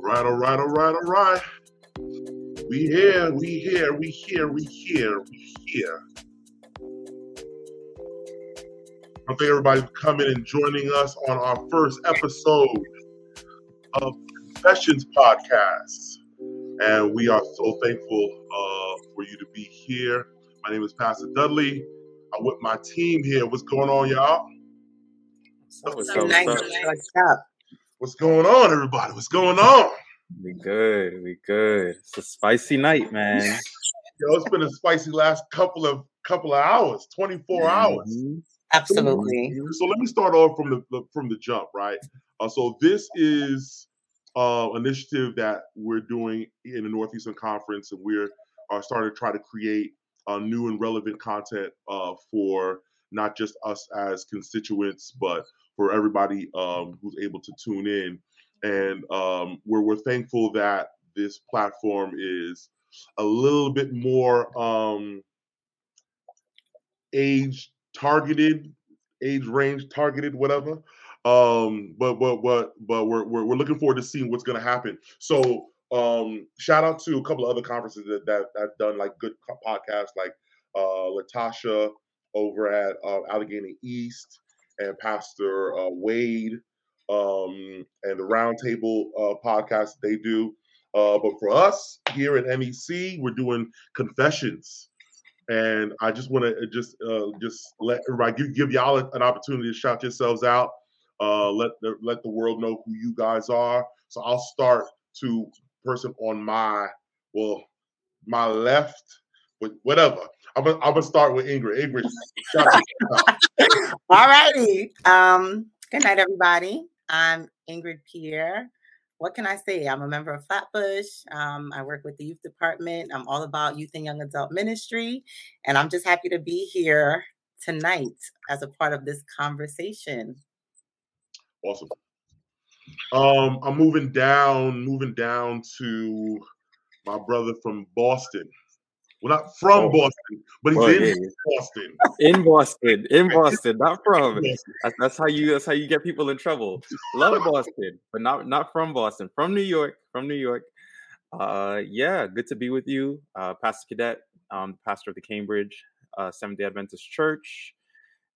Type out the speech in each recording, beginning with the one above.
All right, all right, all right, all right. We here, we here, we here, we here, we here. I thank everybody for coming and joining us on our first episode of Confessions Podcast. And we are so thankful uh, for you to be here. My name is Pastor Dudley. I'm with my team here. What's going on, y'all? What's So up? nice. What's up? What's going on, everybody? What's going on? We good. We good. It's a spicy night, man. Yo, it's been a spicy last couple of couple of hours, 24 hours. Mhm. Absolutely. So let me start off from the, the from the jump, right? Uh, so this is uh initiative that we're doing in the Northeastern Conference, and we're uh, starting to try to create uh, new and relevant content uh, for not just us as constituents, but for everybody um, who's able to tune in. And um, we're we're thankful that this platform is a little bit more um, age targeted, age range targeted, whatever. Um, but but but but we're we're, we're looking forward to seeing what's to happen. So um, shout out to a couple of other conferences that that have done like good podcasts, like uh, Latasha over at uh, Allegheny East and Pastor uh, Wade um, and the Roundtable uh, podcast they do. Uh, but for us here at NEC, we're doing confessions and I just want to just uh, just let everybody give, give y'all an opportunity to shout yourselves out. Uh, let the, let the world know who you guys are. So I'll start to person on my well my left, but whatever. I'm gonna, I'm gonna start with Ingrid. Ingrid. All righty. Um, good night, everybody. I'm Ingrid Pierre. What can I say? I'm a member of Flatbush. Um, I work with the youth department. I'm all about youth and young adult ministry. And I'm just happy to be here tonight as a part of this conversation. Awesome. Um, I'm moving down, moving down to my brother from Boston. Well, not from Oh. Boston, but he's in yeah, Boston. In Boston. In Boston. Not from. That's, that's how you that's how you get people in trouble. Love Boston, but not not from Boston. From New York. From New York. Uh yeah, good to be with you. Uh Pastor Cadet, um, pastor of the Cambridge uh Seventh Day Adventist Church.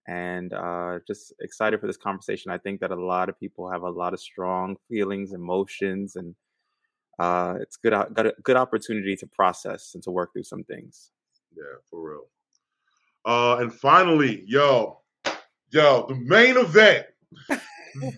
And uh just excited for this conversation. I think that a lot of people have a lot of strong feelings, emotions, and uh it's good got a good opportunity to process and to work through some things. Yeah, for real. Uh, and finally, yo, yo, the main event. me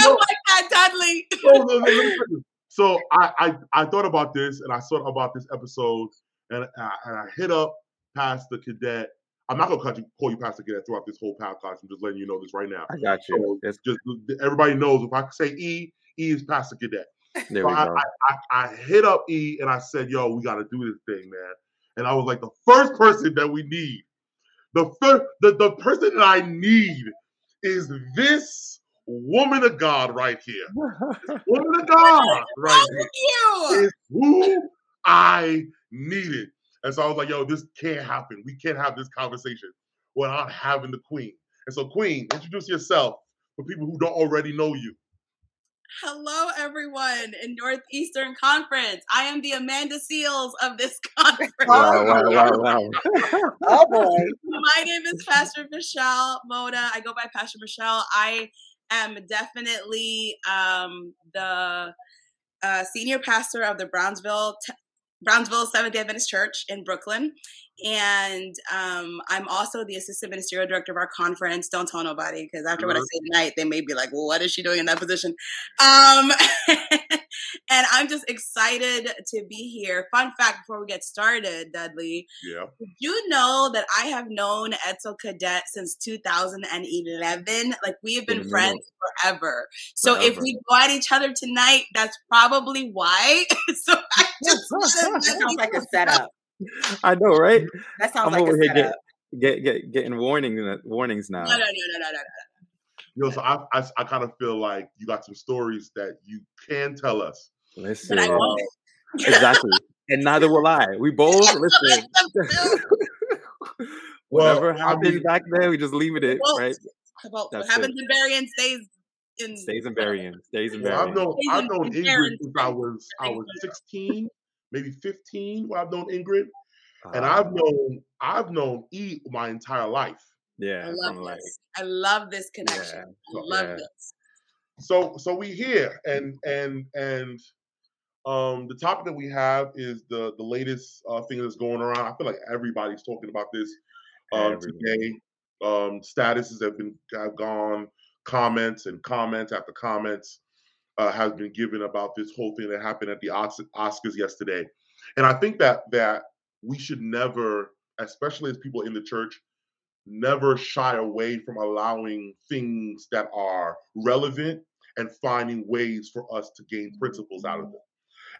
up like that, Dudley. so, no, no, let me tell you. So I, I I thought about this and I thought about this episode and I, and I hit up Pastor Cadet. I'm not gonna call you, call you Pastor Cadet throughout this whole podcast. I'm just letting you know this right now. I got you. So Yes, just everybody knows if I say E, E is Pastor Cadet. there So we I, go. I, I, I hit up E and I said, yo, we got to do this thing, man. And I was like, the first person that we need, the first, the, the person that I need is this woman of God right here. Woman of God right here you. is who I needed. And so I was like, yo, this can't happen. We can't have this conversation without having the queen. And so, Queen, introduce yourself for people who don't already know you. Hello, everyone in Northeastern Conference. I am the Amanda Seales of this conference. wow, wow, wow, wow. Oh boy. My name is Pastor Michelle Moda. I go by Pastor Michelle. I am definitely um, the uh, senior pastor of the Brownsville Brownsville Seventh Day Adventist Church in Brooklyn, and um, I'm also the assistant ministerial director of our conference. Don't tell nobody because after what I Mhm. say tonight, they may be like, "Well, what is she doing in that position?" Um, and I'm just excited to be here. Fun fact before we get started, Dudley, Yeah. did you know that I have known Etzel Cadet since 2011? Like we have been Didn't know. friends forever. So if we go at each other tonight, that's probably why. so I just That sounds like a setup. I know, right? That sounds I'm like over a here setup. get, get get getting warning uh, warnings now. No, no, no, no, no, no. You know, so I, I, I kind of feel like you got some stories that you can tell us. Listen, But I won't. exactly, and neither will I. We both listen. Well, Whatever I happened mean- back there, we just leave it in, Well, right? About what That's happens in Berrien stays in Stays in Berrien. Stays in Well, I've known I've known in Ingrid since I was I was 16, maybe 15 when I've known Ingrid. And Uh, I've known I've known E my entire life. yeah, I love from like this. I love this connection. Yeah, I love yeah. this. So so we here and and and um the topic that we have is the the latest uh, thing that's going around. I feel like everybody's talking about this um today. Um statuses have been have gone, comments and comments after comments uh, has been given about this whole thing that happened at the Os- Oscars yesterday. And I think that that we should never, especially as people in the church, never shy away from allowing things that are relevant and finding ways for us to gain principles out of them.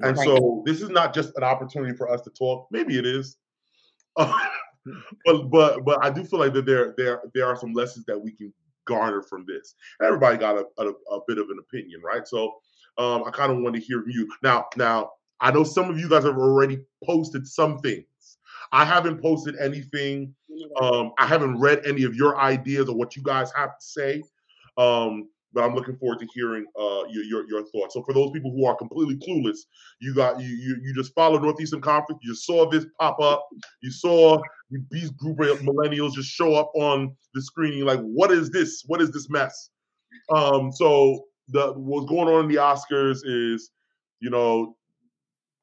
And Right. so this is not just an opportunity for us to talk. Maybe it is. but but but I do feel like that there there there are some lessons that we can garner from this. Everybody got a, a, a bit of an opinion, right? So um, I kind of want to hear from you. Now now I know some of you guys have already posted some things. I haven't posted anything um, I haven't read any of your ideas or what you guys have to say, um, but I'm looking forward to hearing uh, your, your your thoughts. So for those people who are completely clueless, you got you you, you just followed Northeastern Conference. You saw this pop up. You saw these group of millennials just show up on the screen. Like, what is this? What is this mess? Um, so the what's going on in the Oscars is, you know,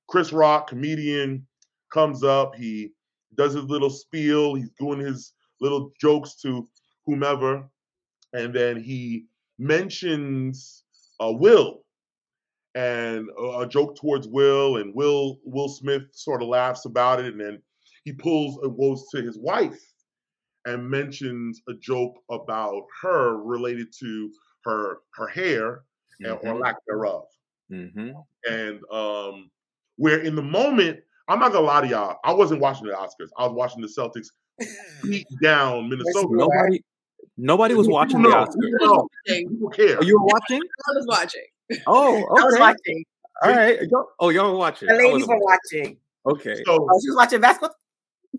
Chris Rock, comedian, comes up. He does his little spiel. He's doing his little jokes to whomever, and then he mentions uh, Will. And a, a joke towards Will, and Will Will Smith sort of laughs about it, and then he pulls and goes to his wife and mentions a joke about her related to her her hair and, or Mhm, lack thereof. Mhm. and um where in the moment i'm not gonna lie to y'all i wasn't watching the oscars i was watching the celtics beat down minnesota Nobody, nobody was People watching the know, Oscars. people know, Watching. people care Oh, you were watching? I was watching. Oh, I was okay. watching. All right. Oh, y'all were watching. The ladies wasn't were watching. Okay. so Oh, she was watching basketball.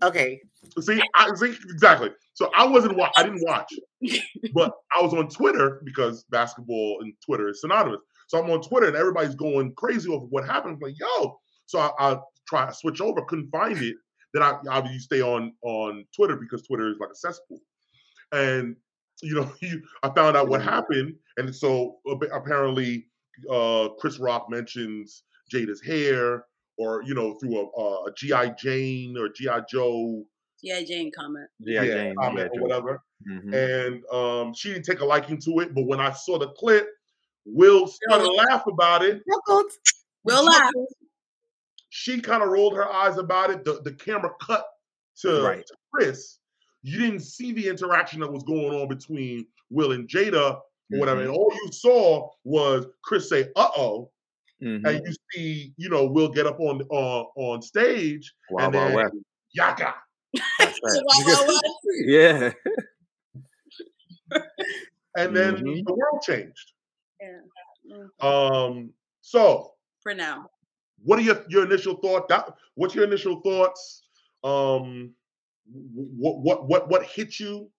Okay. see i see exactly so i wasn't wa- i didn't watch but i was on twitter because basketball and twitter is synonymous so i'm on twitter and everybody's going crazy over what happened I'm like yo so i, I try to switch over couldn't find it then i obviously stay on on twitter because twitter is like a cesspool and you know you, i found out what happened and so apparently uh chris rock mentions jada's hair or you know through a, a gi jane or gi joe Yeah, Jane comment. Yeah, Jane. comment or whatever Mhm. and um, she didn't take a liking to it. But when I saw the clip, Will started to laugh about it. Will laugh. She kind of rolled her eyes about it. The, the camera cut to, Right. to Chris. You didn't see the interaction that was going on between Will and Jada or whatever. And all you saw was Chris say, "Uh oh," Mhm. and you see, you know, Will get up on on on stage Wild and Wild then West. yaka. Right. Wild Wild West. yeah. And then Mhm. the world changed. Yeah. Mm, Um, so For now. what are your, your initial thought that what's your initial thoughts um what what what what hit you?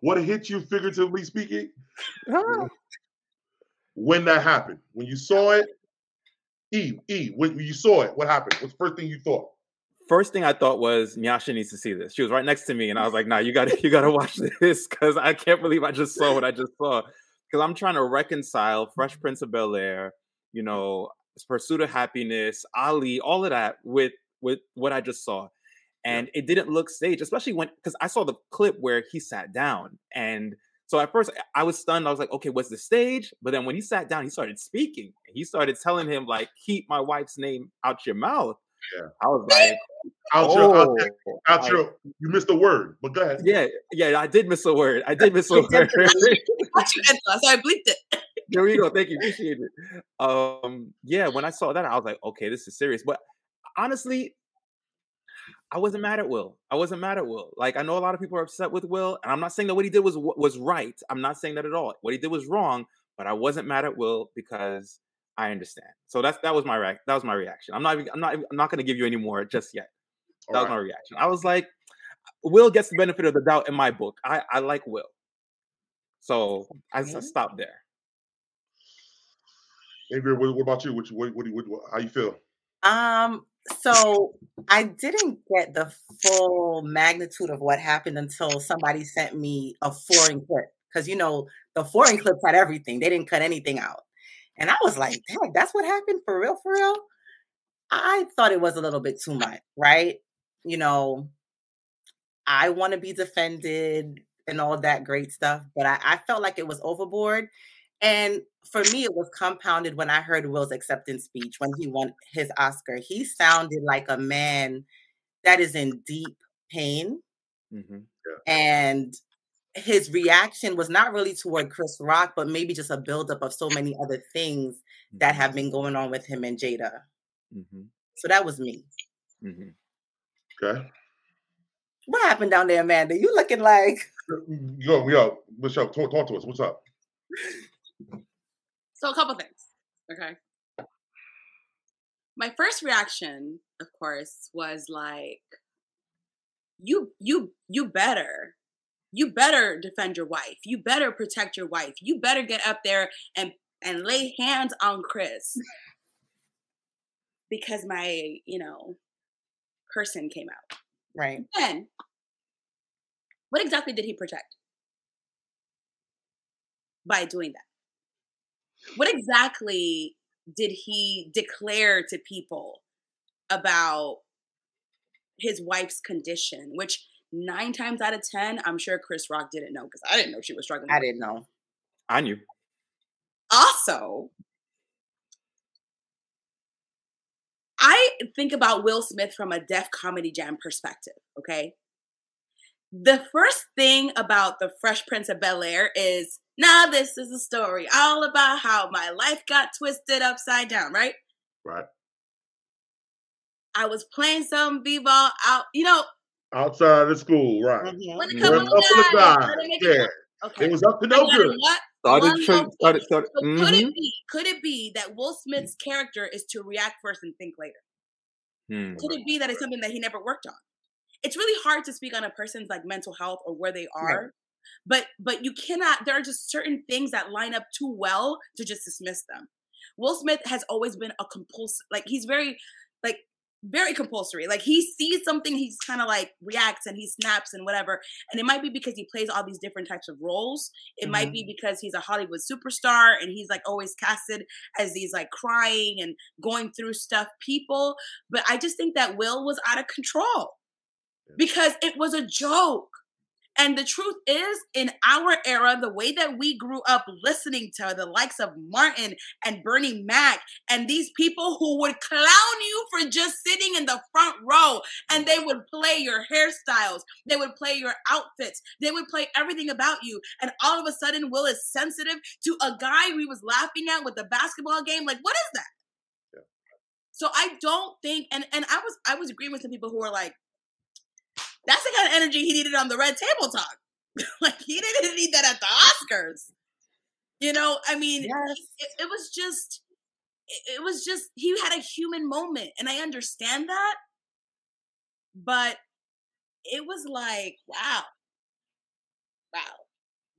What hit you figuratively speaking? When that happened. When you saw it? E e when you saw it what happened? What's the first thing you thought? First thing I thought was Nyasha needs to see this. She was right next to me, and I was like, "Nah, you got to you got to watch this because I can't believe I just saw what I just saw." Because I'm trying to reconcile Fresh Prince of Bel Air, you know, Pursuit of Happiness, Ali, all of that with with what I just saw, and it didn't look staged, especially when because I saw the clip where he sat down, and so at first I was stunned. I was like, "Okay, what's the stage?" But then when he sat down, he started speaking. He started telling him like, "Keep my wife's name out your mouth." Yeah. I was like, out your out, "Oh, out I- your you missed a word but go ahead yeah, yeah, I did miss a word. I did miss a word. So I bleeped it. there we go. Thank you. Appreciate it. Um, yeah, when I saw that, I was like, okay, this is serious. But honestly, I wasn't mad at Will. I wasn't mad at Will. Like I know a lot of people are upset with Will, and I'm not saying that what he did was was right. I'm not saying that at all. What he did was wrong, but I wasn't mad at Will because I understand. So that's that was my reac- that was my reaction. I'm not even, I'm not I'm not going to give you any more just yet. All That was right. my reaction. I was like, Will gets the benefit of the doubt in my book. I I like Will. So I, I stopped there. Ingrid, what, what about you? What, what, what, what, what, how you feel? Um, so I didn't get the full magnitude of what happened until somebody sent me a foreign clip. Because you know, the foreign clips had everything. They didn't cut anything out. And I was like, dang, that's what happened for real, for real. I thought it was a little bit too much, right? You know, I want to be defended and all that great stuff, but I, I felt like it was overboard. And for me, it was compounded when I heard Will's acceptance speech when he won his Oscar. He sounded like a man that is in deep pain. Mm-hmm. And his reaction was not really toward Chris Rock, but maybe just a buildup of so many other things mm-hmm. that have been going on with him and Jada. Mm-hmm. So that was me. Mm-hmm. Okay. What happened down there, Amanda? You looking like yo, yo, Michelle, talk, talk to us. What's up? So a couple things. Okay. My first reaction, of course, was like, you you you better you better defend your wife. You better protect your wife. You better get up there and and lay hands on chris. Because my you know person came out. Right. Then what exactly did he protect? By doing that what exactly did he declare to people about his wife's condition? Which nine times out of ten, I'm sure Chris Rock didn't know because I didn't know she was struggling. I didn't know. I knew. Also, I think about Will Smith from a Def Comedy Jam perspective, okay? The first thing about the Fresh Prince of Bel Air is now this is a story all about how my life got twisted upside down, right? Right. I was playing some b-ball out, you know. Outside of school, right. Mm-hmm. When it comes up the guy, yeah. Okay. It was up to no good. What? Started, started, started, started. So mm-hmm. Could it be? Could it be that Will Smith's character is to react first and think later? Hmm. Could it be that it's something that he never worked on? It's really hard to speak on a person's like mental health or where they are. But but you cannot there are just certain things that line up too well to just dismiss them will smith has always been a compulsive like he's very like very compulsory like he sees something he's kind of like reacts and he snaps and whatever and it might be because he plays all these different types of roles it mm-hmm. might be mm-hmm. because he's a hollywood superstar and he's like always casted as these like crying and going through stuff people but i just think that will was out of control because it was a joke and the truth is, in our era, the way that we grew up listening to the likes of Martin and Bernie Mac and these people who would clown you for just sitting in the front row and they would play your hairstyles, they would play your outfits, they would play everything about you. And all of a sudden, Will is sensitive to a guy we was laughing at with the basketball game. Like, what is that? So I don't think, and and I was I was agreeing with some people who were like, that's the kind of energy he needed on the red table talk. like he didn't need that at the Oscars. You know, I mean, yes. it, it, was just, it, it was just, he had a human moment, and I understand that, but it was like, wow, wow.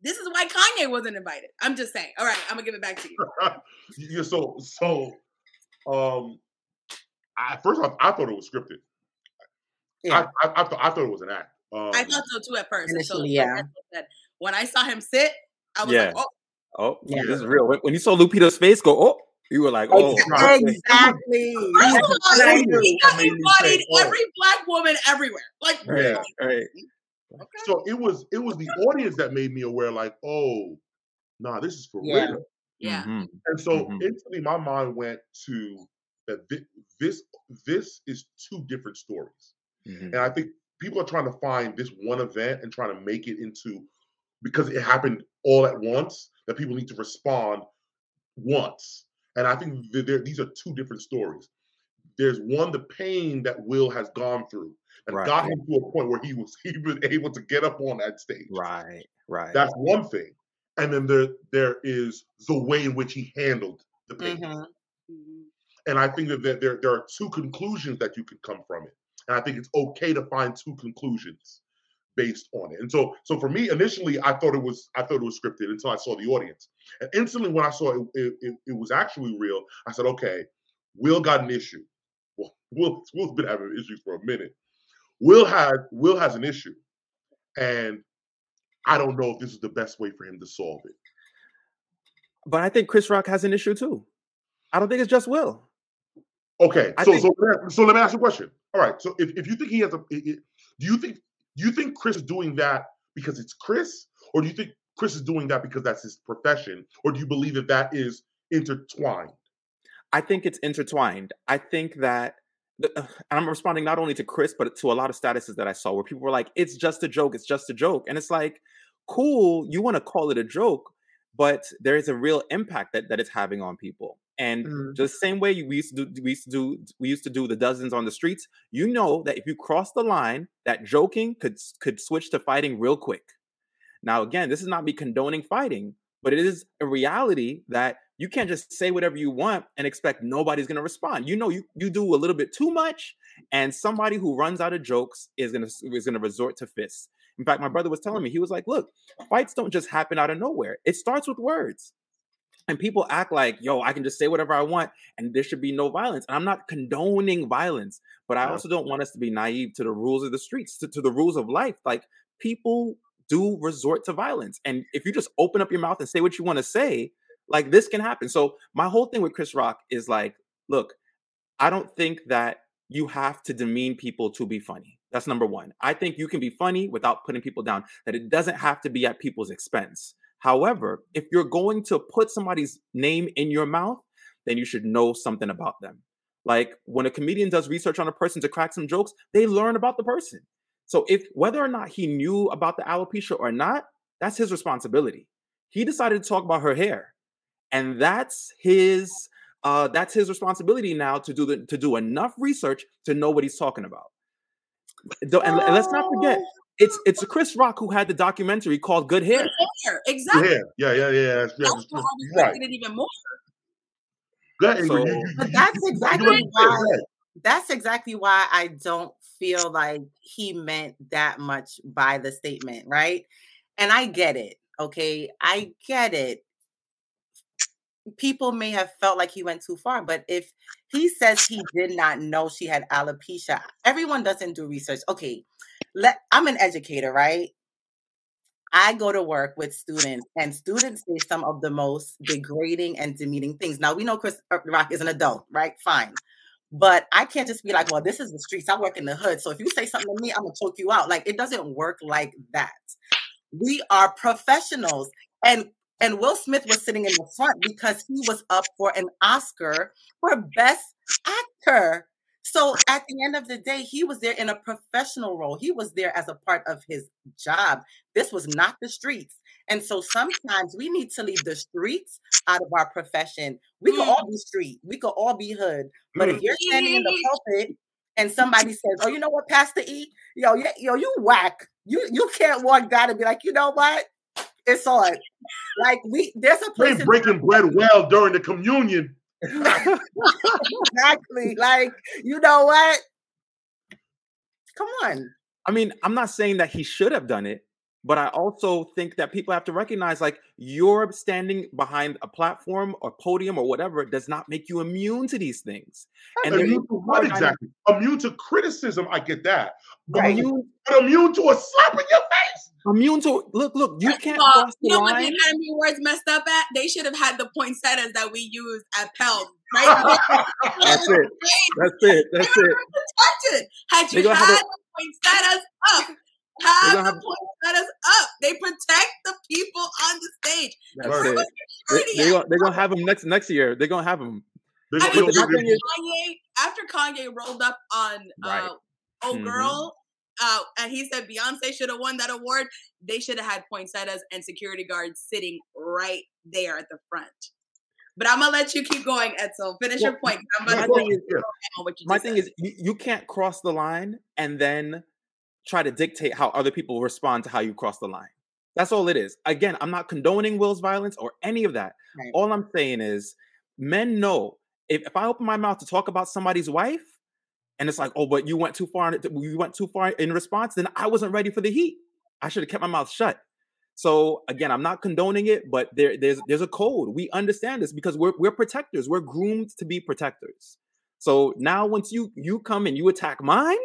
This is why Kanye wasn't invited. I'm just saying. All right, I'm gonna give it back to you. yeah. So, so, um, I first off, I thought it was scripted. Yeah. I, I, I, thought, I thought it was an act. Um, I thought so too at first. Initially, so, yeah. When I saw him sit, I was yeah. like, oh. Oh, yeah. this is real. When, when you saw Lupita's face go, oh, you were like, oh, exactly. First of all, he embodied every black woman everywhere. Like, yeah, right. Okay. So it was it was the audience that made me aware, like, oh, nah, this is for yeah. real. Yeah. Mm-hmm. And so mm-hmm. instantly, my mind went to that. This this is two different stories. Mm-hmm. And I think people are trying to find this one event and trying to make it into because it happened all at once that people need to respond once. And I think these are two different stories. There's one, the pain that Will has gone through and right. got him to a point where he was he was able to get up on that stage. Right, right. That's one thing. And then there there is the way in which he handled the pain. Mm-hmm. mm-hmm. And I think that there, there are two conclusions that you could come from it. And I think it's okay to find two conclusions. based on it. And so, so for me, initially, I thought it was, I thought it was scripted until I saw the audience. And instantly, when I saw it, it, it, it was actually real. I said, okay, Will got an issue. Well, Will, Will's been having issues for a minute. Will had, Will has an issue, and I don't know if this is the best way for him to solve it. But I think Chris Rock has an issue too. I don't think it's just Will. Okay, so think, so so let me ask you a question. All right, so if, if you think he has a, do you think do you think Chris is doing that because it's Chris, or do you think Chris is doing that because that's his profession, or do you believe that that is intertwined? I think it's intertwined. I think that uh, I'm responding not only to Chris, but to a lot of statuses that I saw where people were like, it's just a joke, it's just a joke. And it's like, cool, you want to call it a joke, but there is a real impact that, that it's having on people. And mm. the same way we used to do, we used to do, we used to do the dozens on the streets. You know that if you cross the line, that joking could could switch to fighting real quick. Now, again, this is not me condoning fighting, but it is a reality that you can't just say whatever you want and expect nobody's going to respond. You know, you you do a little bit too much, and somebody who runs out of jokes is going to is going to resort to fists. In fact, my brother was telling me he was like, "Look, fights don't just happen out of nowhere. It starts with words." And people act like, yo, I can just say whatever I want and there should be no violence. And I'm not condoning violence, but I also don't want us to be naive to the rules of the streets, to, to the rules of life. Like people do resort to violence. And if you just open up your mouth and say what you want to say, like this can happen. So my whole thing with Chris Rock is like, look, I don't think that you have to demean people to be funny. That's number one. I think you can be funny without putting people down, that it doesn't have to be at people's expense. However, if you're going to put somebody's name in your mouth, then you should know something about them. Like when a comedian does research on a person to crack some jokes, they learn about the person. So if whether or not he knew about the alopecia or not, that's his responsibility. He decided to talk about her hair. And that's his uh that's his responsibility now to do the to do enough research to know what he's talking about. And, and let's not forget, it's it's Chris Rock who had the documentary called Good Hair. Good hair. Exactly. Yeah, yeah, yeah, yeah. That's, that's why I respected right. it even more. That, so, but that's exactly why. That's exactly why I don't feel like he meant that much by the statement, right? And I get it. Okay, I get it. People may have felt like he went too far, but if he says he did not know she had alopecia, everyone doesn't do research. Okay, let I'm an educator, right? I go to work with students, and students say some of the most degrading and demeaning things. Now we know Chris uh, Rock is an adult, right? Fine. But I can't just be like, well, this is the streets. I work in the hood. So if you say something to me, I'm gonna choke you out. Like it doesn't work like that. We are professionals. And and Will Smith was sitting in the front because he was up for an Oscar for Best Actor. So at the end of the day, he was there in a professional role. He was there as a part of his job. This was not the streets. And so sometimes we need to leave the streets out of our profession. We could all mm. be street, we could all be hood. But if mm. you're standing in the pulpit and somebody says, "Oh, you know what, Pastor E, yo, yo, you whack. You you can't walk down and be like, you know what, it's on. Like we, there's a place breaking bread well during the communion exactly. Like, you know what? Come on. I mean, I'm not saying that he should have done it, but I also think that people have to recognize like you're standing behind a platform or podium or whatever does not make you immune to these things. And immune to what exactly? Immune to criticism, I get that. Right. Immune, but immune to a slap in your face. Immune to look, look, you can't uh, cross the you know line. what the Academy Awards messed up at? They should have had the poinsettias that we use at Pell. Right? That's it. That's it. That's it. Protected. Had you had the poinsettias up, have the have... poinsettias up. They protect the people on the stage. That's it. They, they, they're gonna have them next next year. They're gonna have them. I mean, after, Kanye, after Kanye rolled up on uh, "Oh mm-hmm. Girl," uh, and he said Beyonce should have won that award. They should have had poinsettias and security guards sitting right there at the front. But I'm gonna let you keep going, Edsel. Finish well, your point. my thing, is, my thing is, you, you can't cross the line and then try to dictate how other people respond to how you cross the line. That's all it is. Again, I'm not condoning Will's violence or any of that. Right. All I'm saying is men know if, if I open my mouth to talk about somebody's wife, and it's like, oh, but you went too far. You went too far in response. Then I wasn't ready for the heat. I should have kept my mouth shut. So again, I'm not condoning it, but there, there's there's a code. We understand this because we're we're protectors. We're groomed to be protectors. So now, once you you come and you attack mine,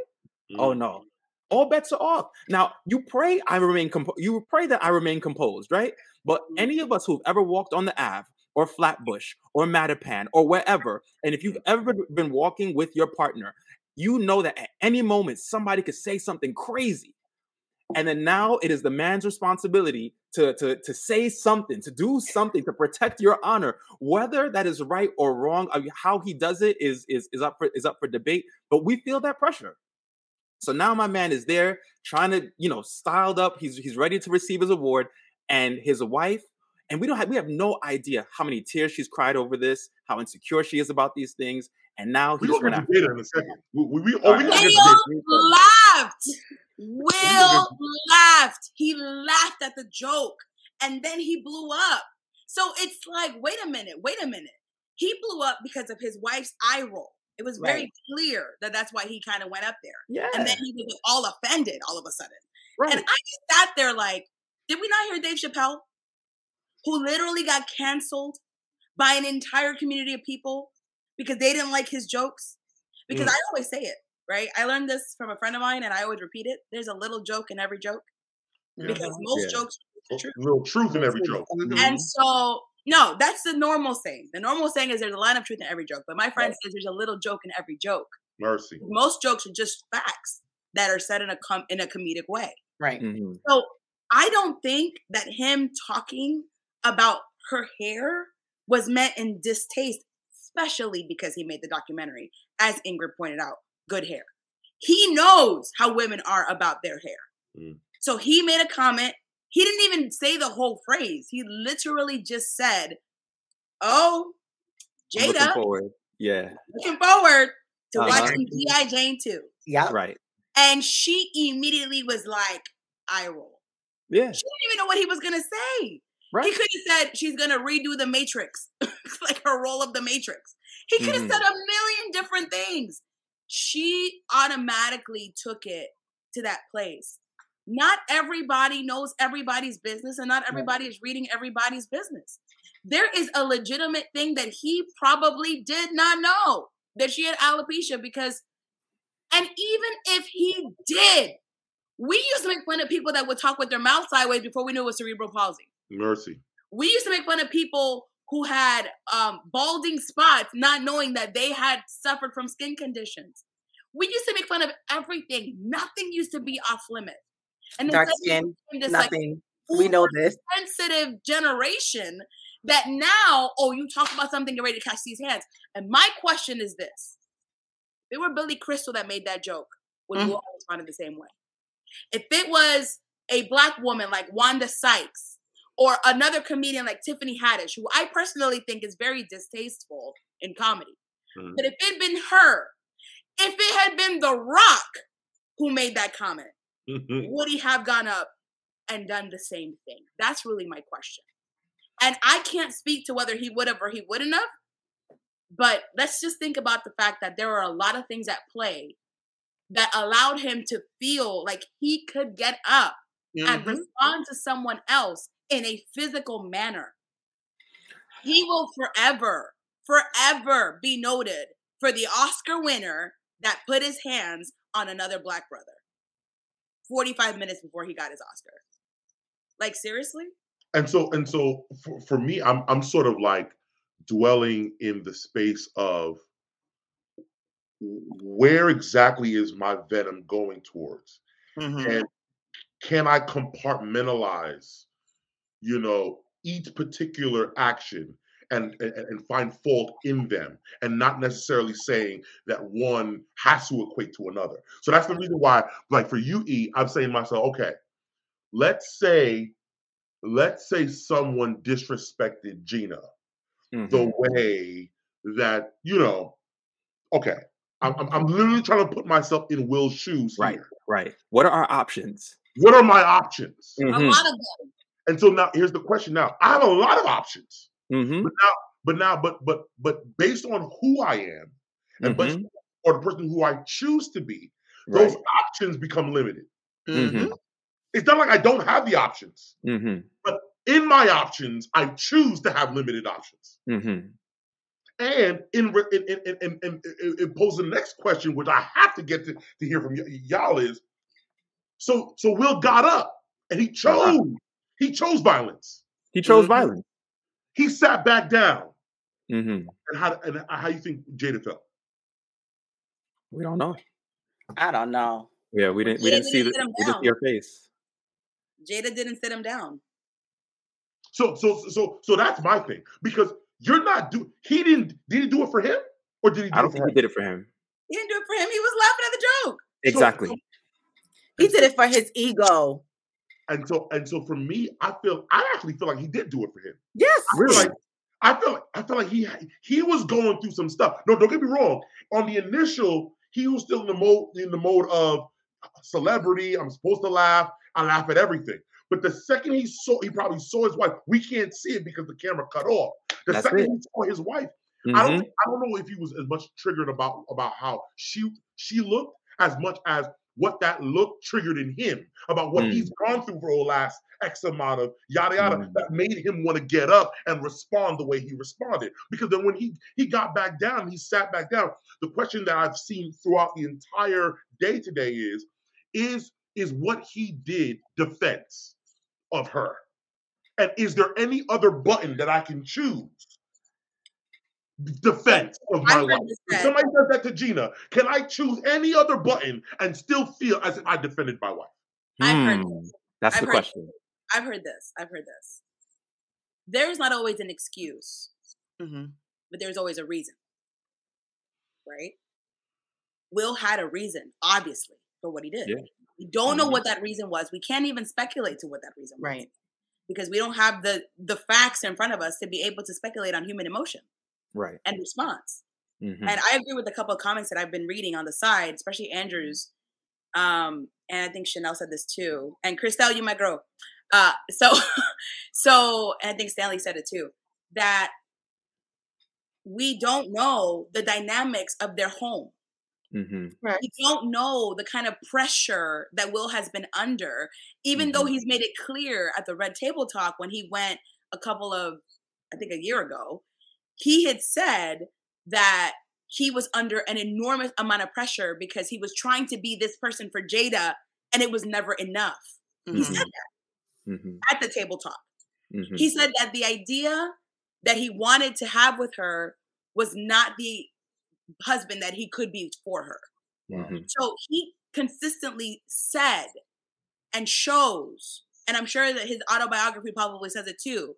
mm. oh no, all bets are off. Now you pray I remain composed. You pray that I remain composed, right? But any of us who've ever walked on the Ave or Flatbush or Mattapan or wherever, and if you've ever been walking with your partner, you know that at any moment somebody could say something crazy. And then now it is the man's responsibility to, to, to say something, to do something to protect your honor, whether that is right or wrong. How he does it is, is, is up for is up for debate, but we feel that pressure. So now my man is there trying to, you know, styled up. He's he's ready to receive his award, and his wife, and we don't have we have no idea how many tears she's cried over this, how insecure she is about these things, and now he's going to debate in a second. We, we, we, oh, we Will laughed. Will laughed. He laughed at the joke, and then he blew up. So it's like, wait a minute, wait a minute. He blew up because of his wife's eye roll. It was very right. clear that that's why he kind of went up there. Yeah. And then he was all offended all of a sudden. Right. And I just sat there like, did we not hear Dave Chappelle, who literally got canceled by an entire community of people because they didn't like his jokes? Because mm. I always say it, right? I learned this from a friend of mine and I always repeat it. There's a little joke in every joke because most yeah. jokes are true. Little truth in every joke. Mm-hmm. And so no, that's the normal saying. The normal saying is there's a line of truth in every joke, but my friend right. says there's a little joke in every joke. Mercy. Most jokes are just facts that are said in a com- in a comedic way. Right. Mm-hmm. So I don't think that him talking about her hair was meant in distaste, especially because he made the documentary, as Ingrid pointed out, good hair. He knows how women are about their hair. Mm. So he made a comment he didn't even say the whole phrase. He literally just said, "Oh, Jada, looking forward. yeah, looking forward to uh-huh. watching GI Jane too." Yeah, right. And she immediately was like, "I roll." Yeah, she didn't even know what he was gonna say. Right. He could have said she's gonna redo the Matrix, like her role of the Matrix. He could have mm. said a million different things. She automatically took it to that place not everybody knows everybody's business and not everybody is reading everybody's business. There is a legitimate thing that he probably did not know that she had alopecia because, and even if he did, we used to make fun of people that would talk with their mouth sideways before we knew it was cerebral palsy. Mercy. We used to make fun of people who had um, balding spots, not knowing that they had suffered from skin conditions. We used to make fun of everything. Nothing used to be off limit. And dark skin, nothing. Like, we know this sensitive generation that now, oh, you talk about something, you're ready to catch these hands. And my question is this: If it were Billy Crystal that made that joke, would mm-hmm. you all respond the same way? If it was a black woman like Wanda Sykes or another comedian like Tiffany Haddish, who I personally think is very distasteful in comedy, mm-hmm. but if it had been her, if it had been The Rock who made that comment, would he have gone up and done the same thing? That's really my question. And I can't speak to whether he would have or he wouldn't have. But let's just think about the fact that there are a lot of things at play that allowed him to feel like he could get up mm-hmm. and respond to someone else in a physical manner. He will forever, forever be noted for the Oscar winner that put his hands on another black brother. 45 minutes before he got his Oscar. Like seriously? And so and so for, for me, I'm I'm sort of like dwelling in the space of where exactly is my venom going towards? Mm-hmm. And can I compartmentalize, you know, each particular action and, and, and find fault in them and not necessarily saying that one has to equate to another. So that's the reason why, like for you, E, I'm saying to myself, okay, let's say, let's say someone disrespected Gina mm-hmm. the way that, you know, okay, I'm, I'm literally trying to put myself in Will's shoes. Right, here. right. What are our options? What are my options? Mm-hmm. A lot of them. And so now here's the question. Now I have a lot of options. Mm-hmm. But now, but now, but but but based on who I am and mm-hmm. or the person who I choose to be, right. those options become limited. Mm-hmm. It's not like I don't have the options, mm-hmm. but in my options, I choose to have limited options. Mm-hmm. And in, in, in, in, in, in, pose the next question, which I have to get to, to hear from y- y'all is, so so Will got up and he chose he chose violence. He chose mm-hmm. violence. He sat back down. Mm-hmm. And how and how you think Jada felt? We don't know. I don't know. Yeah, we didn't. we didn't, see the, we didn't see your face. Jada didn't sit him down. So so so so that's my thing because you're not do. He didn't. Did he do it for him or did he? I don't think him? he did it for him. He didn't do it for him. He was laughing at the joke. Exactly. So, so, he did it for his ego. And so and so for me, I feel I actually feel like he did do it for him. Yes, I really. Like, I feel like I feel like he he was going through some stuff. No, don't get me wrong. On the initial, he was still in the mode in the mode of celebrity. I'm supposed to laugh. I laugh at everything. But the second he saw, he probably saw his wife. We can't see it because the camera cut off. The That's second it. he saw his wife, mm-hmm. I don't, mm-hmm. I don't know if he was as much triggered about about how she she looked as much as what that look triggered in him about what mm. he's gone through for the last X amount of yada yada mm. that made him want to get up and respond the way he responded. Because then when he he got back down, he sat back down. The question that I've seen throughout the entire day today is is is what he did defense of her? And is there any other button that I can choose? Defense of my life. If somebody does that to Gina, can I choose any other button and still feel as if I defended my wife? I've heard hmm, this. That's I've the heard, question. I've heard this. I've heard this. There's not always an excuse, mm-hmm. but there's always a reason. Right? Will had a reason, obviously, for what he did. Yeah. We don't know mm-hmm. what that reason was. We can't even speculate to what that reason was. Right. Because we don't have the the facts in front of us to be able to speculate on human emotion. Right. And response. Mm-hmm. And I agree with a couple of comments that I've been reading on the side, especially Andrew's. Um, and I think Chanel said this too. And Christelle, you might grow. Uh, so, so, and I think Stanley said it too. That we don't know the dynamics of their home. Mm-hmm. Right. We don't know the kind of pressure that Will has been under, even mm-hmm. though he's made it clear at the Red Table Talk when he went a couple of, I think a year ago, he had said that he was under an enormous amount of pressure because he was trying to be this person for Jada and it was never enough. Mm-hmm. He said that mm-hmm. at the table talk. Mm-hmm. He said that the idea that he wanted to have with her was not the husband that he could be for her. Mm-hmm. So he consistently said and shows, and I'm sure that his autobiography probably says it too,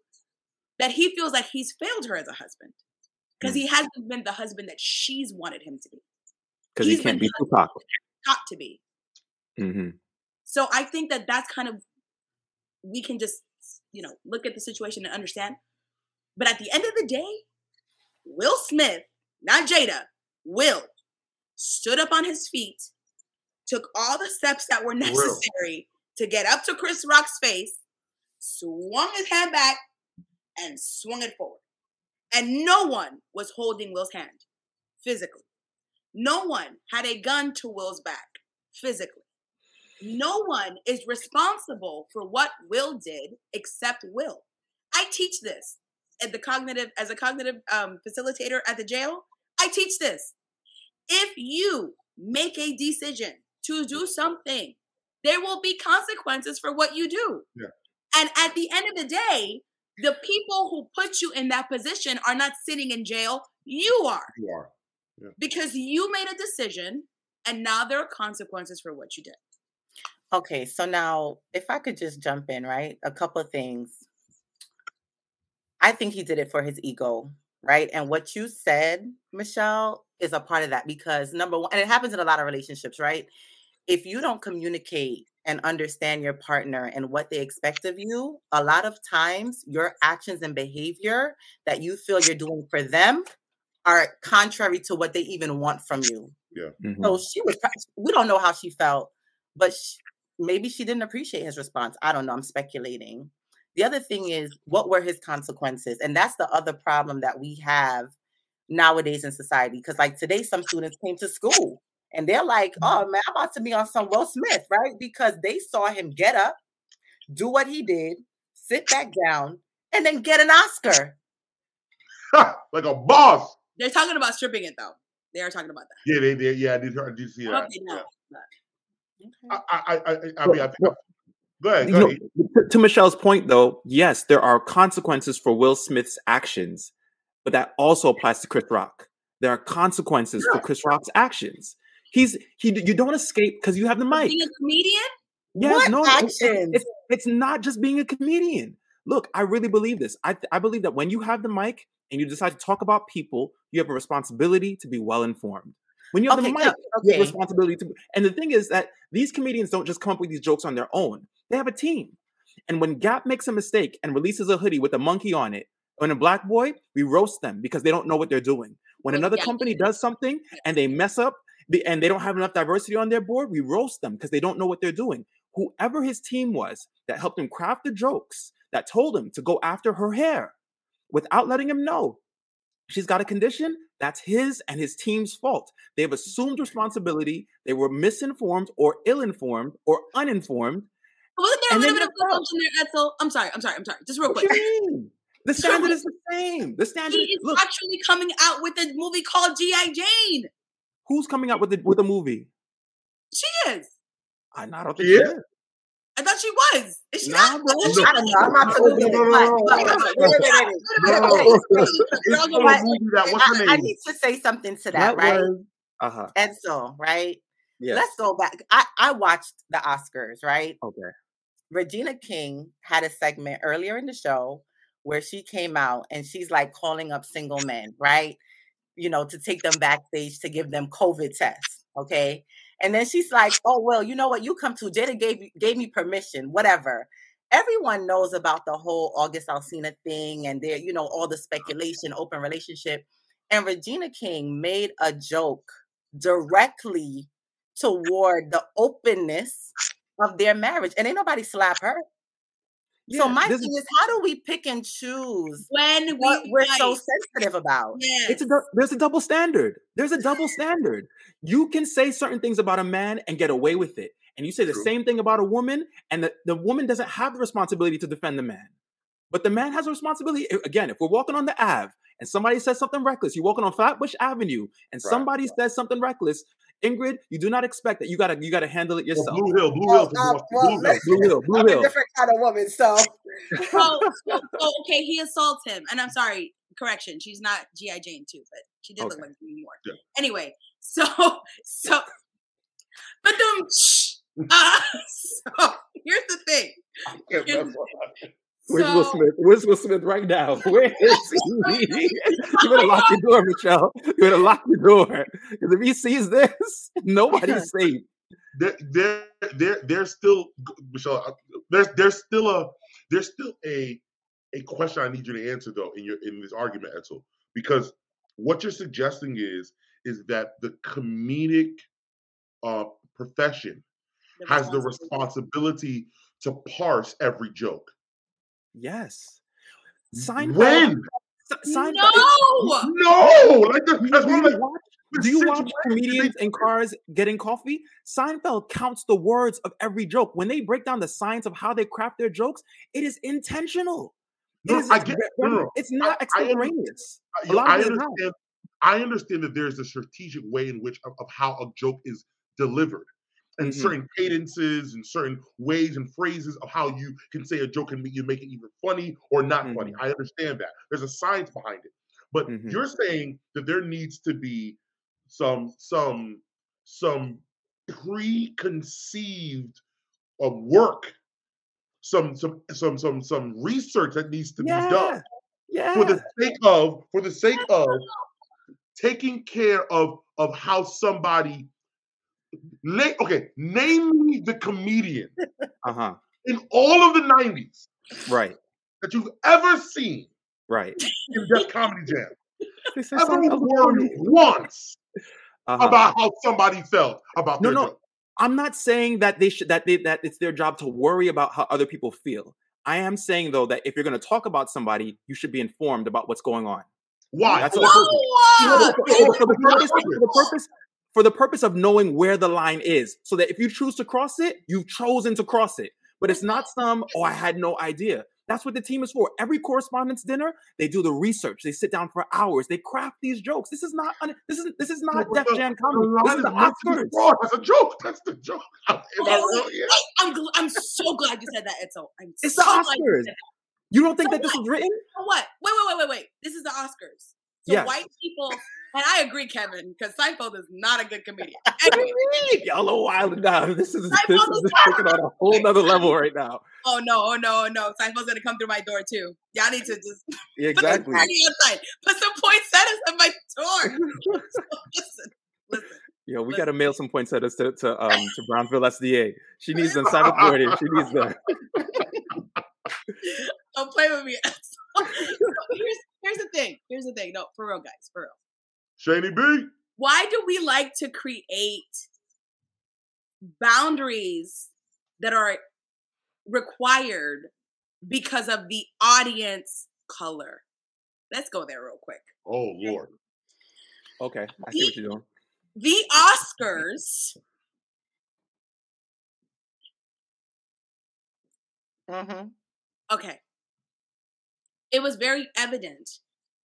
that he feels like he's failed her as a husband because mm-hmm. he hasn't been the husband that she's wanted him to be. Because he can't be Tupac. Got to be. Mm-hmm. So I think that that's kind of we can just you know look at the situation and understand. But at the end of the day, Will Smith, not Jada, Will stood up on his feet, took all the steps that were necessary to get up to Chris Rock's face, swung his hand back, and swung it forward. And no one was holding Will's hand physically. No one had a gun to Will's back physically. No one is responsible for what Will did except Will. I teach this at the cognitive as a cognitive um, facilitator at the jail. I teach this. If you make a decision to do something, there will be consequences for what you do. Yeah. And at the end of the day, the people who put you in that position are not sitting in jail. You are. You are. Yeah. Because you made a decision and now there are consequences for what you did. Okay, so now if I could just jump in, right? A couple of things. I think he did it for his ego, right? And what you said, Michelle, is a part of that because number one, and it happens in a lot of relationships, right? If you don't communicate and understand your partner and what they expect of you, a lot of times your actions and behavior that you feel you're doing for them are contrary to what they even want from you. Yeah. Mm-hmm. So she was, we don't know how she felt, but she, maybe she didn't appreciate his response. I don't know. I'm speculating. The other thing is, what were his consequences? And that's the other problem that we have nowadays in society. Because like today, some students came to school and they're like, mm-hmm. "Oh man, I'm about to be on some Will Smith, right?" Because they saw him get up, do what he did, sit back down, and then get an Oscar. like a boss. They're talking about stripping it though. They are talking about that. Yeah, they did. Yeah, I did. I did see I that. hope they know. I, I, I, I, I mean, I, Well, go ahead. You Go know, ahead. to, to Michelle's point, though, yes, there are consequences for Will Smith's actions, but that also applies to Chris Rock. There are consequences for Chris Rock's actions. He's he. You don't escape because you have the mic. Being a comedian, Yes, What no, actions? It's, it's not just being a comedian. Look, I really believe this. I, I believe that when you have the mic and you decide to talk about people, you have a responsibility to be well informed. When you have Okay, the mic, no, you have a responsibility to. And the thing is that these comedians don't just come up with these jokes on their own. They have a team. And when Gap makes a mistake and releases a hoodie with a monkey on it, and a black boy, we roast them because they don't know what they're doing. When another yeah. company does something and they mess up and they don't have enough diversity on their board, we roast them because they don't know what they're doing. Whoever his team was that helped him craft the jokes, that told him to go after her hair without letting him know she's got a condition, that's his and his team's fault. They have assumed responsibility. They were misinformed or ill informed or uninformed. wasn't there a little bit of assumption there, Edsel? I'm sorry, I'm sorry, I'm sorry. Just real quick. The standard is the same. The standard He is is look, actually coming out with a movie called G.I. Jane. Who's coming out with the, with a movie? She is. I, I don't think Yeah. she is. I thought she was. Is she Nah, not? bro. Is I don't know. I'm not it. No, no, no, no, no. No, no, no. need to say something to That that, right? was uh huh. And so, right? Yes. Let's go back. I, I watched the Oscars, right? okay. Regina King had a segment earlier in the show where she came out and she's like calling up single men, right? You know, to take them backstage to give them COVID tests. Okay. And then she's like, oh, well, you know what? You come to Jada gave, gave me permission, whatever. Everyone knows about the whole August Alsina thing and there, you know, all the speculation, open relationship. And Regina King made a joke directly toward the openness of their marriage. And ain't nobody slap her. So my thing is- is, how do we pick and choose When we what we're so sensitive about? Yes. It's a there's a double standard. There's a double standard. You can say certain things about a man and get away with it, and you say the True. same thing about a woman, and the, the woman doesn't have the responsibility to defend the man, but the man has a responsibility. Again, if we're walking on the Ave and somebody says something reckless, you're walking on Flatbush Avenue, and Right, somebody says something reckless. Ingrid, you do not expect that. You gotta you gotta handle it Or yourself. Blue Hill, Blue Well, Hill, uh, Boston, well, Blue Hill. Blue Hill, Blue I'm a Hill. different kind of woman, so so, so, so, okay, he assaults him. And I'm sorry, correction, she's not G.I. Jane too, but she did look like me more. Yeah. Anyway, so so but um uh, so here's the thing. Yeah, Here's- that's what- Where's Will Smith? Where's Will Smith right now? Where is he? you better lock your door, Michelle. You better lock your door. Because if he sees this, nobody's safe. there, there, there, there's still Michelle. uh, There's, there's still a, there's still a, a question I need you to answer though in your in this argument, Edsel, because what you're suggesting is is that the comedic uh, profession has the responsibility to parse every joke. Yes. Seinfeld. When? Se- Seinfeld. No! No, like that, Do you, that's one of the watch, do you watch comedians they- in cars getting coffee? Seinfeld counts the words of every joke. When they break down the science of how they craft their jokes, it is intentional. No, is- I it's get- ve- no, no, no. It's not I- uh, I extemporaneous. I- A lot I of it is not. understand. I understand that there's a strategic way in which of, of how a joke is delivered, and Mhm. certain cadences and certain ways and phrases of how you can say a joke and make, you make it either funny or not funny. Mm-hmm. I understand that. There's a science behind it, but Mhm. you're saying that there needs to be some some some preconceived uh, work, some some some some some research that needs to be done Yeah. for the sake of for the sake of taking care of of how somebody na- okay name me the comedian Uh-huh. in all of the 90s Right. that you've ever seen Right. in Def Comedy Jam ever Seinfeld was warned funny. once Uh-huh. about how somebody felt about No, their no. I'm not saying that they should that they that it's their job to worry about how other people feel. I am saying though that if you're going to talk about somebody, you should be informed about what's going on. Why? That's what- the purpose- Whoa! for, for the purpose, the purpose for the purpose of knowing where the line is so that if you choose to cross it you've chosen to cross it but it's not some oh i had no idea that's what the team is for every correspondence dinner they do the research they sit down for hours they craft these jokes this is not un- this is this is not But def the- jam the comedy this is the is meant to oscars crossed. That's a joke. That's the joke. Is that real? Yeah. I'm gl- I'm so glad you said that, Itzo. I'm it's so the glad you oscars said that. you don't think So that this was written So what? Wait, wait, wait, wait, wait. This is the Oscars. So Yes. white people, and I agree, Kevin, because Seinfeld is not a good comedian. Anyway, y'all are wild now this is this love is taking on a whole nother level right now oh no, oh no, oh no. Seinfeld's gonna come through my door too. Y'all need to just Yeah, put exactly party outside. Put some poinsettias at my door. listen, listen. Yo, we gotta mail some poinsettias to to um to Brownsville SDA. She needs them cyberboarded. She needs them. Don't play with me. So, here's here's the thing. Here's the thing. No, for real, guys, for real. Shady B. why do we like to create boundaries that are required because of the audience color? Let's go there real quick. Oh Lord. Okay, I see what you're doing. The Oscars, Mm-hmm. okay. It was very evident.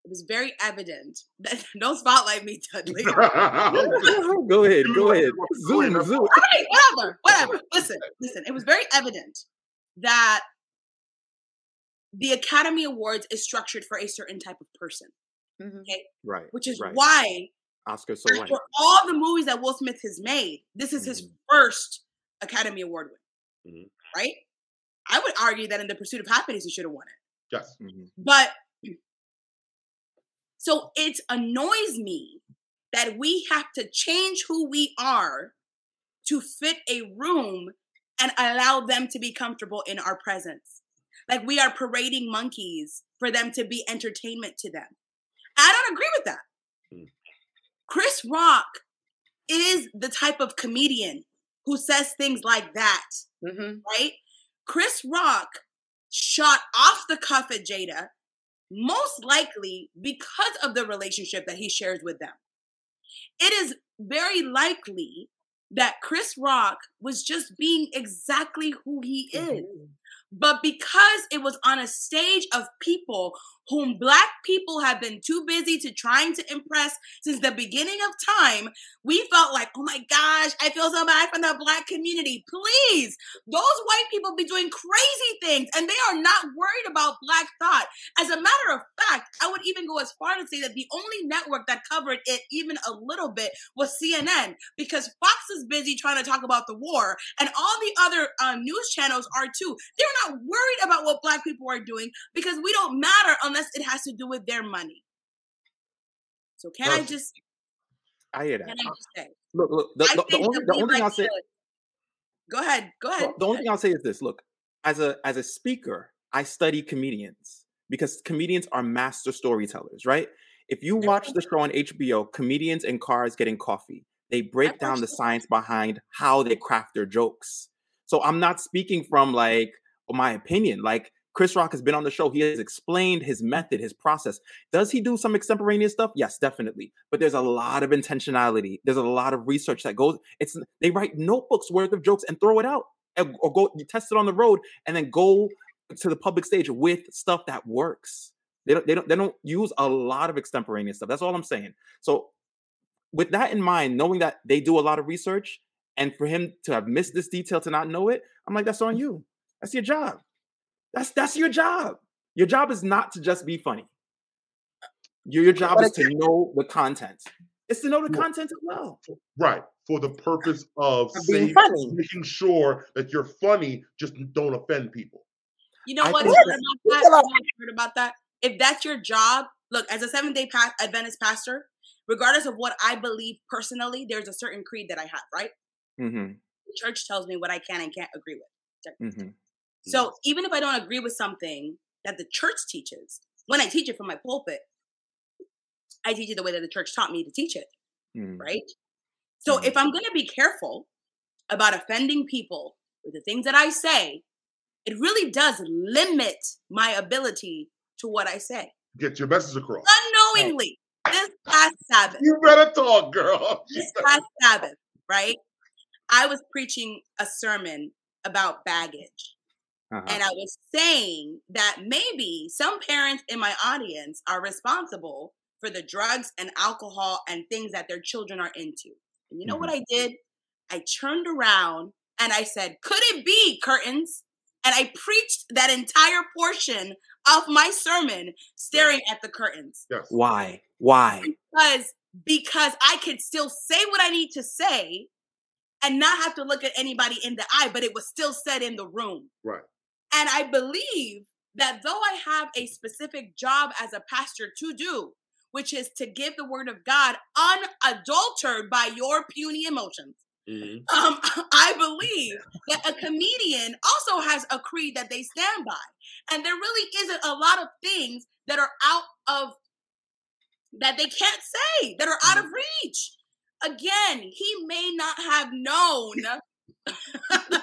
It was very evident that don't spotlight me, Dudley. go ahead, go ahead. Zoom, zoom. Alright, whatever, whatever. Listen, listen. It was very evident that the Academy Awards is structured for a certain type of person, Mm-hmm. Right. which is right. why Oscar so white. after all the movies that Will Smith has made, this is his Mhm. first Academy Award win. Mhm. Right? I would argue that in The Pursuit of Happyness, he should have won it. Yes. Mhm. But so it annoys me that we have to change who we are to fit a room and allow them to be comfortable in our presence. Like we are parading monkeys for them to be entertainment to them. I don't agree with that. Hmm. Chris Rock is the type of comedian who says things like that Mm-hmm. right? Chris Rock shot off the cuff at Jada, most likely because of the relationship that he shares with them. It is very likely that Chris Rock was just being exactly who he mm-hmm. is. But because it was on a stage of people whom black people have been too busy to trying to impress since the beginning of time, we felt like, oh my gosh, I feel so bad for the black community. Please, those white people be doing crazy things and they are not worried about black thought. As a matter of fact, I would even go as far to say that the only network that covered it even a little bit was CNN because Fox is busy trying to talk about the war and all the other uh, news channels are too. They're not worried about what black people are doing because we don't matter unless it has to do with their money. So can I just I hear that. can I just say? Look, look. The, the, the only the only thing I'll say. Go ahead. Go ahead. Well, the only thing I'll say is this: Look, as a as a speaker, I study comedians because comedians are master storytellers, right? If you watch the show on HBO, comedians in cars getting coffee, they break down the science behind how they craft their jokes. So I'm not speaking from like my opinion. Like Chris Rock has been on the show, he has explained his method, his process. Does he do some extemporaneous stuff? Yes, definitely. But there's a lot of intentionality. There's a lot of research that goes. It's they write notebooks worth of jokes and throw it out, or go test it on the road, and then go to the public stage with stuff that works. They don't. They don't. They don't use a lot of extemporaneous stuff. That's all I'm saying. So, with that in mind, knowing that they do a lot of research, and for him to have missed this detail to not know it, I'm like, that's on mm. you. That's your job. That's that's your job. Your job is not to just be funny. Your, your job But is to know the content. It's to know the content as well. Right. For the purpose of Of being saying, funny. making sure that you're funny, just don't offend people. You know I what? think Heard that- about that? You know what I heard about that? If that's your job, look, as a seven day pa- Adventist pastor, regardless of what I believe personally, there's a certain creed that I have, right? Mm-hmm. The church tells me what I can and can't agree with. Mm-hmm. So even if I don't agree with something that the church teaches, when I teach it from my pulpit, I teach it the way that the church taught me to teach it, mm right? So Mhm. if I'm going to be careful about offending people with the things that I say, it really does limit my ability to what I say. Get your message across. Unknowingly this past Sabbath. You better talk, girl. This past Sabbath, right? I was preaching a sermon about baggage. Uh-huh. And I was saying that maybe some parents in my audience are responsible for the drugs and alcohol and things that their children are into. And you know what I did? I turned around and I said, Could it be curtains? And I preached that entire portion of my sermon staring at the curtains. Yes. Why? Why? Because because I could still say what I need to say and not have to look at anybody in the eye, but it was still said in the room. Right. And I believe that though I have a specific job as a pastor to do, which is to give the word of God unadulterated by your puny emotions. Mhm. Um, I believe that a comedian also has a creed that they stand by. And there really isn't a lot of things that are out of that they can't say that are out of reach. Again, he may not have known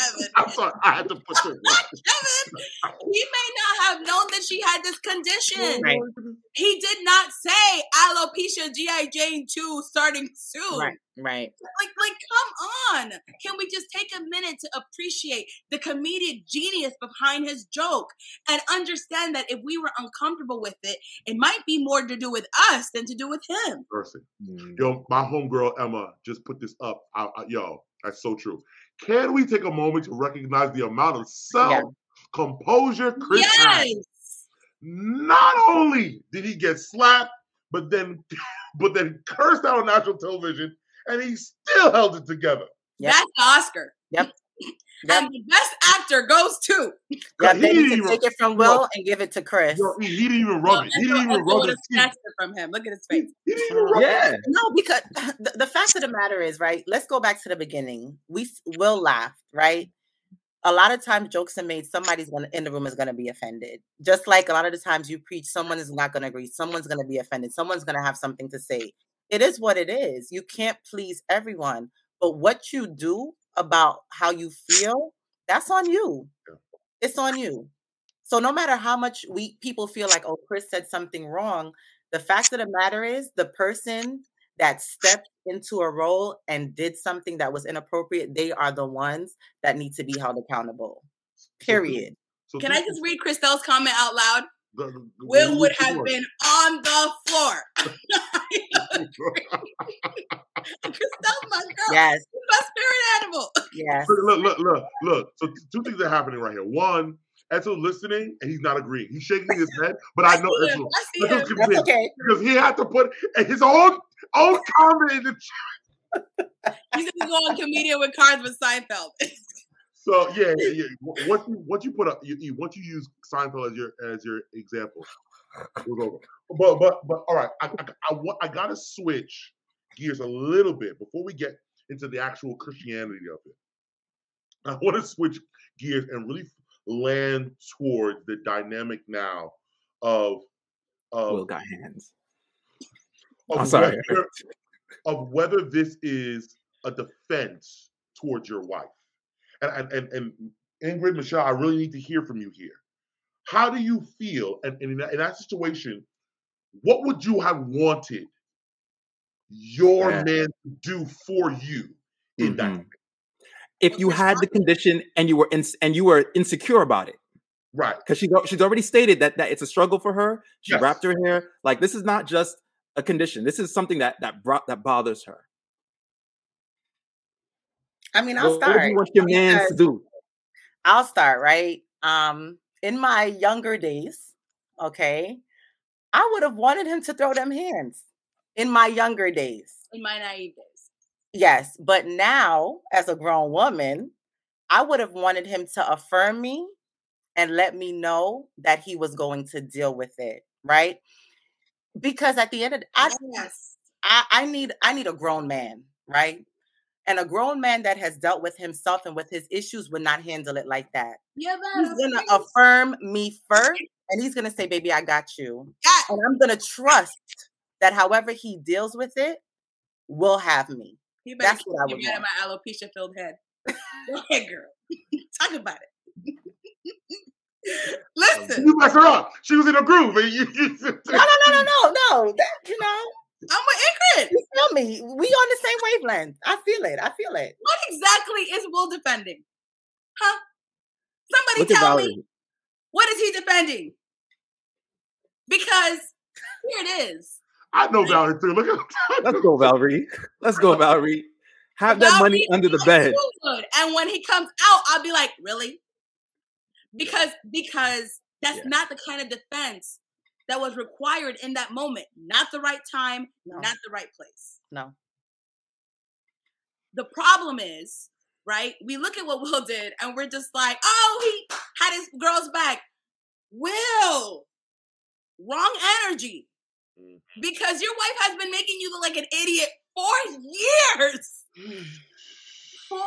Kevin. I'm sorry. I had to put this. Kevin, he may not have known that she had this condition. Right. He did not say alopecia GI Jane 2 starting soon. Right, right. Like, like, come on. Can we just take a minute to appreciate the comedic genius behind his joke and understand that if we were uncomfortable with it, it might be more to do with us than to do with him. Mercy. Mm. Yo, my homegirl Emma just put this up. I, I, yo, that's so true. Can we take a moment to recognize the amount of self composure Chris has? Yes. Not only did he get slapped, but then, but then cursed out on national television, and he still held it together. Yep. That's the Oscar. Yep. And the best actor goes to. Yeah, He didn't even- take it from Will and give it to Chris. Yo, he, he didn't even rub it. He didn't even Uncle rub would his have teeth. snatched it from him. Look at his face. he didn't even rub Yeah. No, because the, the fact of the matter is, right? Let's go back to the beginning. We will laugh, right? A lot of times jokes are made, somebody's gonna in the room is gonna be offended. Just like a lot of the times you preach, someone is not gonna agree, someone's gonna be offended, someone's gonna have something to say. It is what it is. You can't please everyone. But what you do about how you feel, that's on you. Yeah. It's on you. So no matter how much we people feel like, oh, Chris said something wrong, the fact of the matter is the person that stepped into a role and did something that was inappropriate, they are the ones that need to be held accountable. Period. So Can I just read Christelle's comment out loud? the- the- the- Will would the- have been on the floor. Christelle's my girl. Yes, my spirit animal. yes. look, look, look, look. So two things are happening right here. One, Etzel's listening and he's not agreeing. He's shaking his head, but I know see. Etzel I Etzel's him. That's okay. because he had to put his own own comment in the chat. He's gonna go on comedian with cards with Seinfeld. So yeah, yeah, yeah. W- Once you once you put up, you, you once you use Seinfeld as your as your example, we'll go. But but but all right, I I, I, I gotta switch gears a little bit before we get into the actual Christianity of it. I want to switch gears and really land towards the dynamic now of Will of, got hands. of I'm sorry. whether, of whether this is a defense towards your wife. And, and, and, and Ingrid, Michelle, I really need to hear from you here. How do you feel? And, and in, that, in that situation, what would you have wanted your Yeah. man to do for you in that? Mhm. If you had the condition and you were in, and you were insecure about it, Right. because she's she's already stated that that it's a struggle for her. She Yes. wrapped her hair like this is not just a condition. This is something that that brought that bothers her. I mean, I'll What, what do start. you want your man to do? I'll start, right? Um, in my younger days, okay, I would have wanted him to throw them hands in my younger days. In my naive days. Yes, but now as a grown woman, I would have wanted him to affirm me and let me know that he was going to deal with it, right? Because at the end of the, I, yes. I I need I need a grown man, right? And a grown man that has dealt with himself and with his issues would not handle it like that. Yeah, He's gonna affirm me first, and he's gonna say, "Baby, I got you," Yeah. and I'm gonna trust that however he deals with it, will have me. He better That's what I would me out of my alopecia filled head. Go ahead, girl. Talk about it. Listen, You messed her up. She was in a groove. And you, you, No, no, no, no, no, no. That you know, I'm with Ingrid. you feel me? We on the same wavelength. I feel it. I feel it. What exactly is Will defending? Huh? Somebody Look tell me what is he defending? Because here it is. I know Valerie too. Look at Let's go, Valerie. Let's go, Valerie. Have that money under the bed. good. And when he comes out, I'll be like, really? Because because that's Yeah. not the kind of defense that was required in that moment. Not the right time, No, not the right place. no. The problem is, right? We look at what Will did and we're just like, oh, he had his girl's back. Will, wrong energy. Mm. Because your wife has been making you look like an idiot for years. For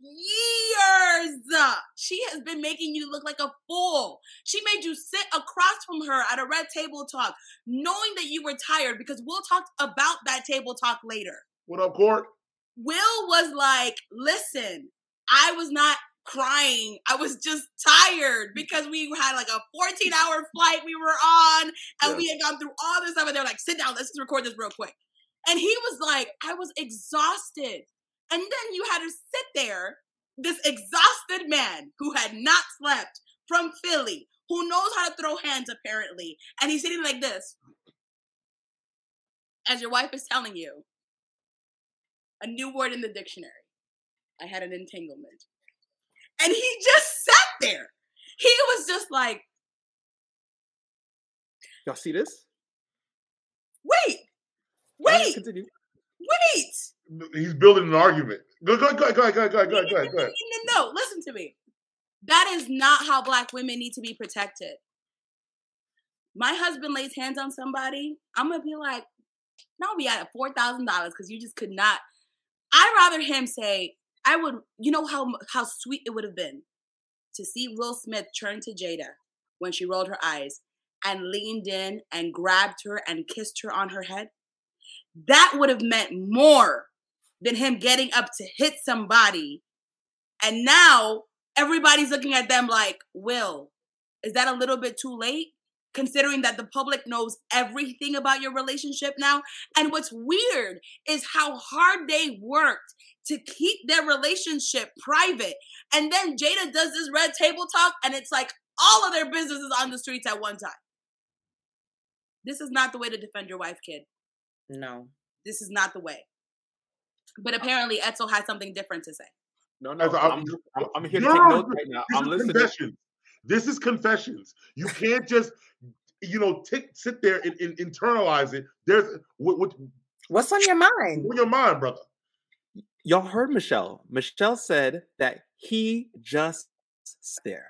years. She has been making you look like a fool. She made you sit across from her at a red table talk, knowing that you were tired because we'll talk about that table talk later. What up, Court? Will was like, listen, I was not crying. I was just tired because we had like a 14 hour flight we were on and Yeah. we had gone through all this stuff. And they're like, sit down, let's just record this real quick. And he was like, I was exhausted. And then you had to sit there, this exhausted man who had not slept from Philly, who knows how to throw hands apparently. And he's sitting like this. As your wife is telling you, a new word in the dictionary. I had an entanglement. And he just sat there. He was just like, Y'all see this? wait, wait, Continue. wait. He's building an argument. Go, go, go, go, go, go, go, go, go, go. No, no, listen to me. That is not how black women need to be protected. My husband lays hands on somebody, I'm gonna be like, now we at four thousand dollars because you just could not. I'd rather him say, I would. You know how how sweet it would have been to see Will Smith turn to Jada when she rolled her eyes and leaned in and grabbed her and kissed her on her head. That would have meant more than him getting up to hit somebody and now everybody's looking at them like, Will, is that a little bit too late? Considering that the public knows everything about your relationship now. And what's weird is how hard they worked to keep their relationship private. And then Jada does this red table talk, and it's like all of their business is on the streets at one time. This is not the way to defend your wife, kid. No. This is not the way. But apparently, Etzel had something different to say. No, no. As a- I'm, I'm, I'm here to No, take notes right now. This I'm is listening. confessions. This is confessions. You can't just, you know, tick, sit there and, and internalize it. There's what, what, What's on your mind? what's your mind, brother? Y'all heard Michelle. Michelle said that he just sat there.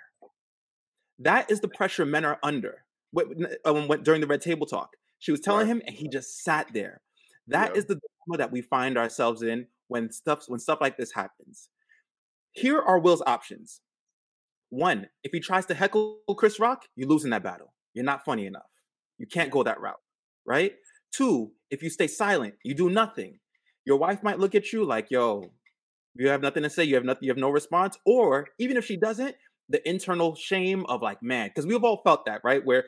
That is the pressure men are under. What, um, what- during the red table talk, she was telling Right. him, and he just sat there. That is Yeah. the dilemma that we find ourselves in when stuff when stuff like this happens. Here are Will's options. One, if he tries to heckle Chris Rock, you're losing that battle. You're not funny enough. You can't go that route, right? Two, if you stay silent, you do nothing. Your wife might look at you like, "Yo, you have nothing to say. You have nothing. You have no response." Or even if she doesn't, the internal shame of like, "Man," because we've all felt that, right? Where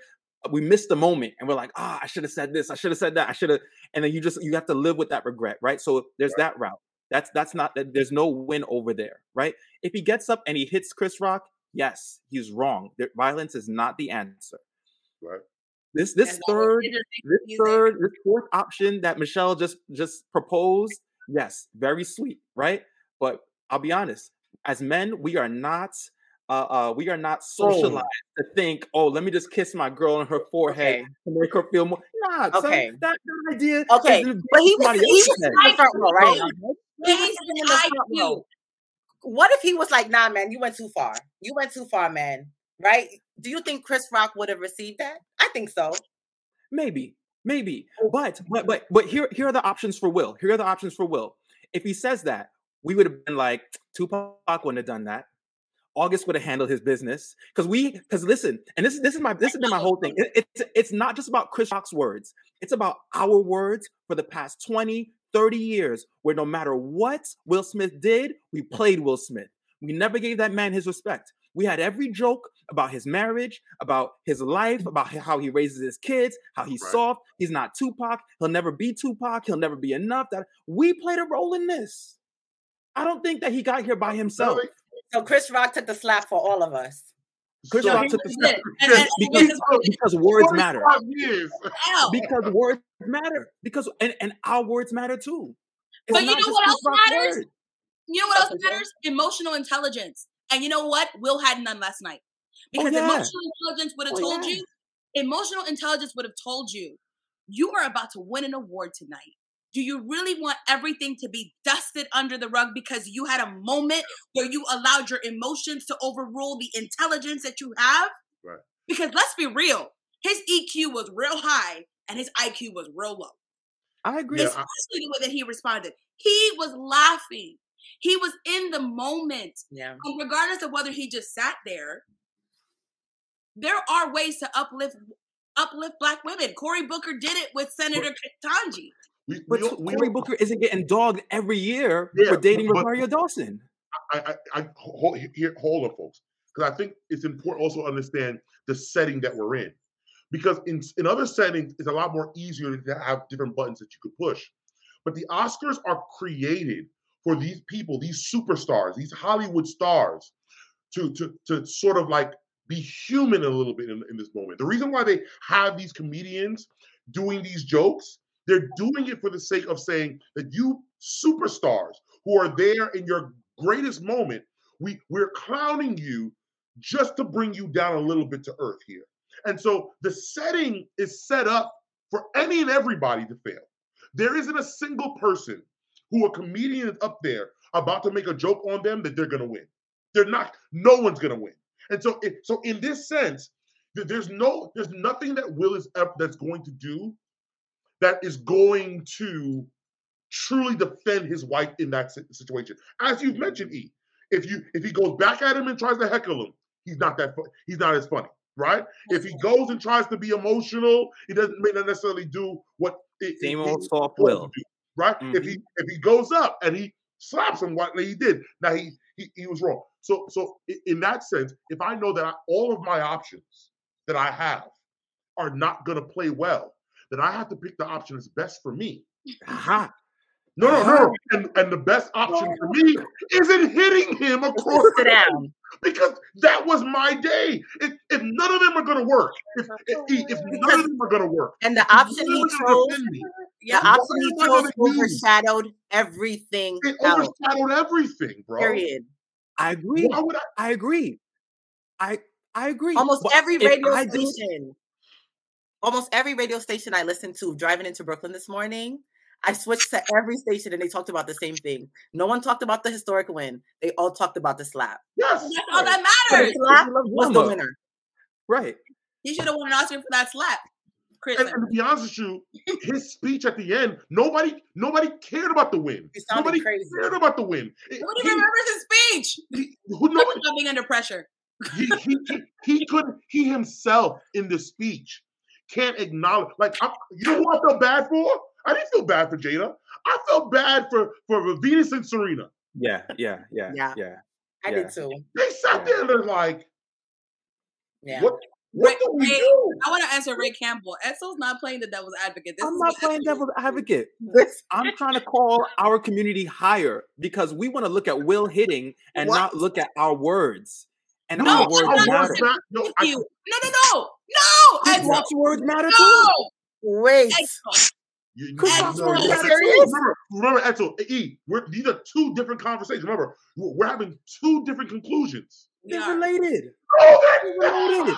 we missed the moment and we're like, "Ah, I should have said this. I should have said that. I should have." And then you just you have to live with that regret, right? So there's that route. That's that's not that. There's no win over there, right? If he gets up and he hits Chris Rock, yes, he's wrong. There- violence is not the answer. Right. This this As always, third this music. third, this fourth option that Michelle just just proposed, yes, very sweet, right? But I'll be honest, as men, we are not uh, uh we are not socialized to think, oh, let me just kiss my girl on her forehead Okay. to make her feel more. Nah, son, Okay. that, that idea. Okay, is But he was, somebody he was in the front row, right? He was Basic in the front row. What if he was like, nah, man, you went too far. You went too far, man. Right? Do you think Chris Rock would have received that? I think so. Maybe, maybe. But but but but here here are the options for Will. Here are the options for Will. If he says that, we would have been like, Tupac wouldn't have done that. August would have handled his business. Because we because listen, and this this is my this has been my whole thing. It- it's it's not just about Chris Rock's words, it's about our words for the past 20, 30 years, where no matter what Will Smith did, we played Will Smith. We never gave that man his respect. We had every joke about his marriage, about his life, about how he raises his kids, how he's Right. soft. He's not Tupac. He'll never be Tupac. He'll never be enough. That we played a role in this. I don't think that he got here by himself. Really? So Chris Rock took the slap for all of us. Chris So- Rock took the did. step And- and- and because, this is- because words matter. 45 years. Ow. Because words matter. Because and, and our words matter too. It's But you know what else matters? words. You know what else matters? Emotional intelligence. And you know what? Will had none last night. Oh, because Oh, yeah. emotional intelligence would have Oh, told yeah. you, emotional intelligence would have told you, you are about to win an award tonight. Do you really want everything to be dusted under the rug because you had a moment where you allowed your emotions to overrule the intelligence that you have? Right. Because let's be real, his EQ was real high and his IQ was real low I agree. Yeah, I- especially the way that he responded. He was laughing. He was in the moment. Yeah. And regardless of whether he just sat there, there are ways to uplift uplift black women. Cory Booker did it with Senator Ketanji. We, But we, T- we, Cory Booker isn't getting dogged every year Yeah, for dating but- Rosario Dawson. I, I, I hold, here, hold on, folks, because I think it's important also to understand the setting that we're in, because in in other settings it's a lot more easier to have different buttons that you could push, but the Oscars are created for these people, these superstars, these Hollywood stars, to to to sort of like be human a little bit in, in this moment. The reason why they have these comedians doing these jokes, they're doing it for the sake of saying that you superstars who are there in your greatest moment, we we're clowning you just to bring you down a little bit to earth here. And so the setting is set up for any and everybody to fail. There isn't a single person who a comedian is up there about to make a joke on them that they're going to win. They're not. No one's going to win. And so, it, so in this sense, there's no, there's nothing that Will is up that's going to do that is going to truly defend his wife in that situation. As you've mentioned, E, if you if he goes back at him and tries to heckle him, he's not that fu- he's not as funny, right? If he goes and tries to be emotional, he doesn't may not necessarily do what it, Same old soft will. do, right? If he mm-hmm. if he goes up and he slaps him what he did, now he he, he was wrong. So so in that sense, if I know that I, all of my options that I have are not going to play well, then I have to pick the option that's best for me. Aha. No, no, no. And, and the best option for me isn't hitting him across Sit the down. because that was my day. If, if none of them are going to work, if, if, if none of them are going to work, And the option he chose, defend me, the Yeah. option he chose gonna use- overshadowed everything it else. overshadowed everything, bro. Period. I agree. Why would I? I agree. I I agree. Almost But every if radio I station, almost every radio station I listened to driving into Brooklyn this morning, I switched to every station and they talked about the same thing. No one talked about the historic win. They all talked about the slap. Yes. That's all that matters. the slap was the winner. right. He should have won an Oscar for that slap. Chris. And, and to be honest with you, his speech at the end, nobody, nobody cared about the win. It sounded Nobody crazy. cared about the win. It- Nobody he- remembers his speech. he- who- nobody, Not being under pressure. he, he, he, he couldn't he himself in the speech can't acknowledge like I, you know who I felt bad for? I didn't feel bad for Jada. I felt bad for for Venus and Serena. Yeah, yeah, yeah, Yeah. yeah. I Yeah. did too. They sat Yeah. there and they're like, Yeah. what what Ray- do we Ray- do? I want to answer Ray Campbell. Etzel's not playing the devil's advocate. This I'm is not playing Etzel- devil's advocate. This- I'm trying to call our community higher because we want to look at Will hitting and What? not look at our words. And No, our I'm words not matter. saying- No, Thank I- No, no, no, no. Chris Etzel, Rock's words matter too. no. Wait. Etzel. You, Chris you- no, words you- matter too. Remember, remember, Edsel, E, we're, these are two different conversations. Remember, we're, we're having two different conclusions. They're are. related. No, They're they're related.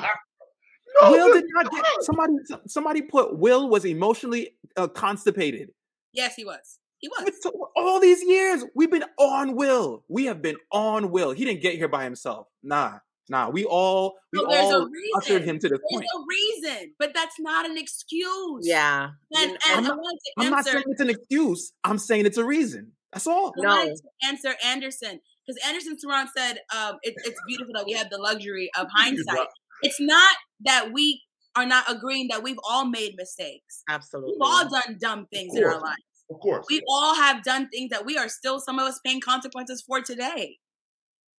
No, Will did not get somebody. Somebody put Will was emotionally uh, constipated. Yes, he was. He was. It's- all these years we've been on Will. We have been on Will. He didn't get here by himself. Nah, nah. We all we No, there's a all ushered reason. him to this There's point. There's a reason, but that's not an excuse. Yeah. And, and I'm not, I'm not saying it's an excuse. I'm saying it's a reason. That's all. No. wanted to answer Anderson because Anderson Saran said um, it, it's beautiful that we have the luxury of hindsight. It's not that we are not agreeing that we've all made mistakes. Absolutely. We've all done dumb things in our lives. Of course. We all have done things that we are still, some of us, paying consequences for today.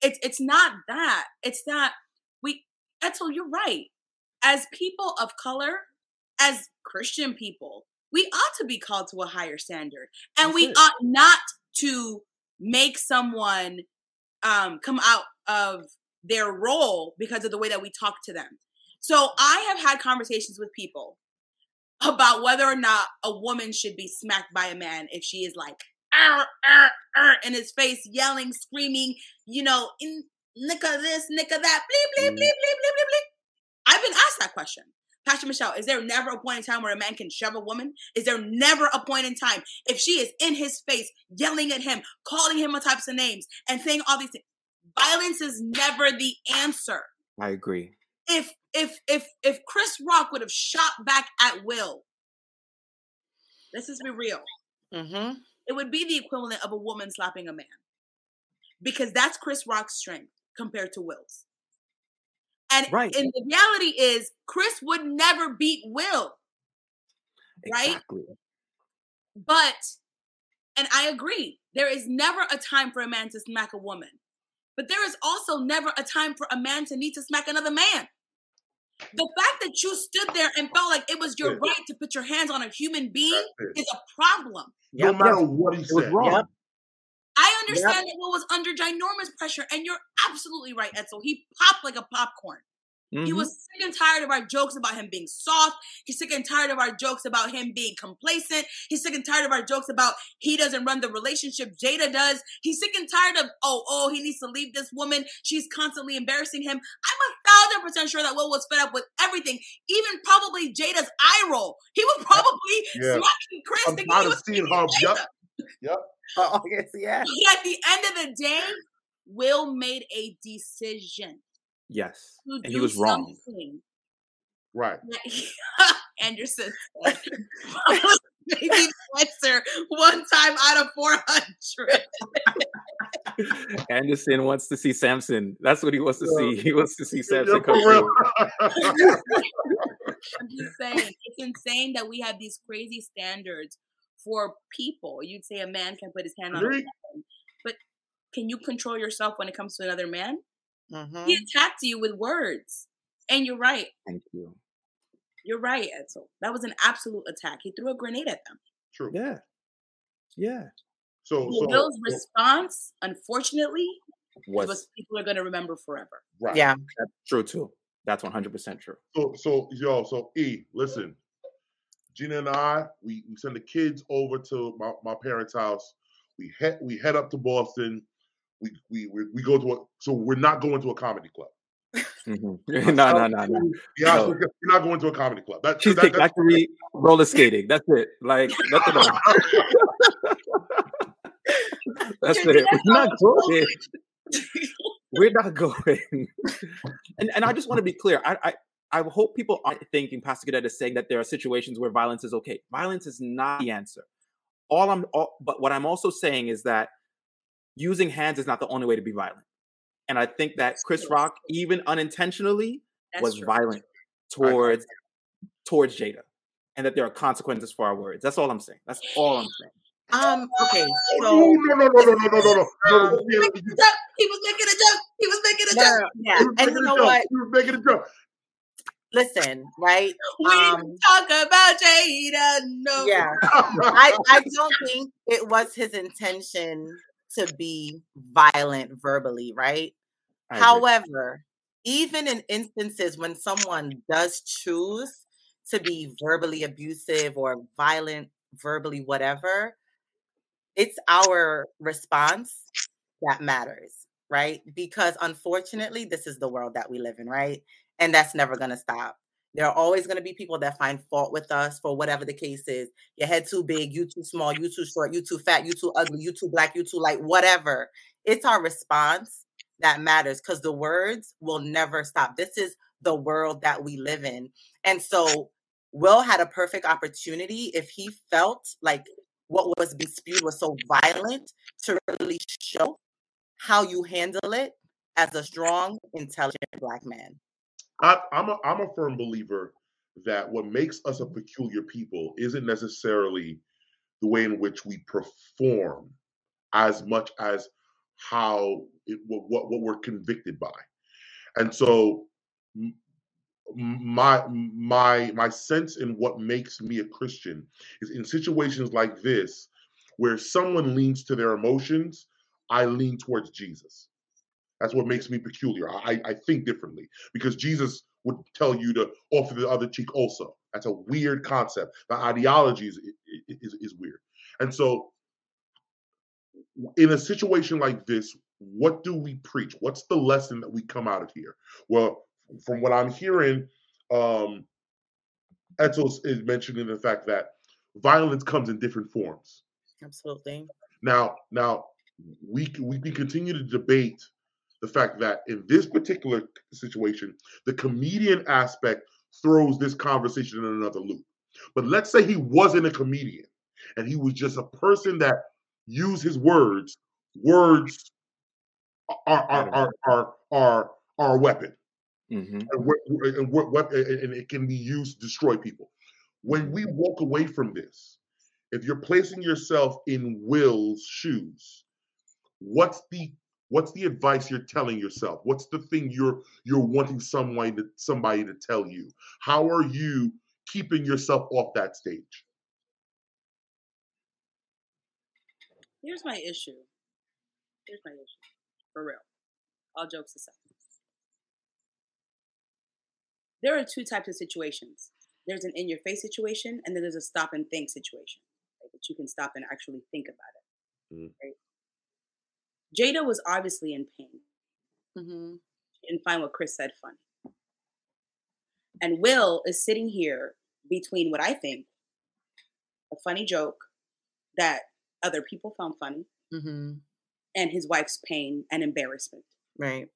It's it's not that. It's that we Edsel, you're right. As people of color, as Christian people, we ought to be called to a higher standard. And That's we it. ought not to make someone um, come out of their role because of the way that we talk to them. So I have had conversations with people about whether or not a woman should be smacked by a man if she is like "Arr, arr, arr," in his face, yelling, screaming, you know, in nicka this, nicka that, bleep, bleep, bleep, bleep, bleep, bleep, bleep. I've been asked that question. Pastor Michelle, is there never a point in time where a man can shove a woman? Is there never a point in time if she is in his face, yelling at him, calling him all types of names, and saying all these things? Violence is never the answer. I agree. If if if if Chris Rock would have shot back at Will, let's just be real. Mm-hmm. It would be the equivalent of a woman slapping a man. Because that's Chris Rock's strength compared to Will's. And Right. and the reality is Chris would never beat Will. Right? Exactly. But, and I agree, there is never a time for a man to smack a woman. But there is also never a time for a man to need to smack another man. The fact that you stood there and felt like it was your Yeah. right to put your hands on a human being is a problem. No Yep. matter what he It was said. wrong. Yep. I understand that Will was under ginormous pressure, and you're absolutely right, Edsel. He popped like a popcorn. He Mhm. was sick and tired of our jokes about him being soft. He's sick and tired of our jokes about him being complacent. He's sick and tired of our jokes about he doesn't run the relationship, Jada does. He's sick and tired of, oh, oh, he needs to leave this woman. She's constantly embarrassing him. I'm a thousand percent sure that Will was fed up with everything, even probably Jada's eye roll. He was probably Yeah. smacking Chris I'm thinking tired he of was seeing smacking her. Jada. Yep. Oh, yes, yeah. But at the end of the day, Will made a decision Yes. to And he was wrong. Right. Anderson said, maybe Fletcher one time out of 400. Anderson wants to see Samson. That's what he wants to see. He wants to see Samson come through. I'm just saying, it's insane that we have these crazy standards for people. You'd say a man can put his hand on a woman, but can you control yourself when it comes to another man? Mm-hmm. He attacked you with words. And you're right. Thank you. You're right, Edsel. That was an absolute attack. He threw a grenade at them. True. Yeah. Yeah. So, so Will's so- response, unfortunately, Was was people are going to remember forever. right. Yeah. that's true too. That's 100% true. So, so yo, so E, listen, Gina and I, we, we send the kids over to my, my parents' house. We head we head up to Boston. We we we, go to a so we're not going to a comedy club. Mhm. no, no, no, no. Yeah, No. we're not going to a comedy club. That, Cheesecake that- Factory, roller skating. That's it. Like, nothing else. That's it. We're not going. We're not going. and and I just want to be clear. I, I I hope people aren't thinking Pastor Cadet is saying that there are situations where violence is okay. Violence is not the answer. All I'm, all, but what I'm also saying is that using hands is not the only way to be violent. And I think that Chris Rock, even unintentionally, That's was true. violent towards towards Jada, and that there are consequences for our words. That's all I'm saying. That's all I'm saying. Um. Okay. So no, no, no, no, no, no, no, no. no. He was making a joke. He was making a joke. He was making a joke. Yeah. And you know what? He was making a joke. Listen, right? We um, talk about Jada. No. Yeah. I, I don't think it was his intention to be violent verbally, right? However, even in instances when someone does choose to be verbally abusive or violent, verbally, whatever, it's our response that matters, right? Because unfortunately, this is the world that we live in, right? And that's never going to stop. There are always going to be people that find fault with us for whatever the case is. Your head too big, you too small, you too short, you too fat, you too ugly, you too black, you too light, whatever. It's our response that matters because the words will never stop. This is the world that we live in. And so Will had a perfect opportunity if he felt like what was being spewed was so violent to really show how you handle it as a strong, intelligent black man. I, I'm a I'm a firm believer that what makes us a peculiar people isn't necessarily the way in which we perform as much as how it, what what we're convicted by, and so my my my sense in what makes me a Christian is in situations like this where someone leans to their emotions, I lean towards Jesus. That's what makes me peculiar. I, I think differently because Jesus would tell you to offer the other cheek also. That's a weird concept. The ideology is, is, is weird. And so, in a situation like this, what do we preach? What's the lesson that we come out of here? Well, from what I'm hearing, um, Edsel is mentioning the fact that violence comes in different forms. Absolutely. Now, now we we can continue to debate the fact that in this particular situation, the comedian aspect throws this conversation in another loop. But let's say he wasn't a comedian and he was just a person that used his words. Words are are are are are, are a weapon. Mm-hmm. And, and, and it can be used to destroy people. When we walk away from this, if you're placing yourself in Will's shoes, what's the what's the advice you're telling yourself? What's the thing you're you're wanting someone to somebody to tell you? How are you keeping yourself off that stage? Here's my issue. Here's my issue. For real. All jokes aside there are two types of situations there's an in your face situation and then there's a stop and think situation right? that you can stop and actually think about it mm. right jada was obviously in pain mm-hmm. didn't find what chris said funny and will is sitting here between what i think a funny joke that other people found funny mm-hmm. and his wife's pain and embarrassment right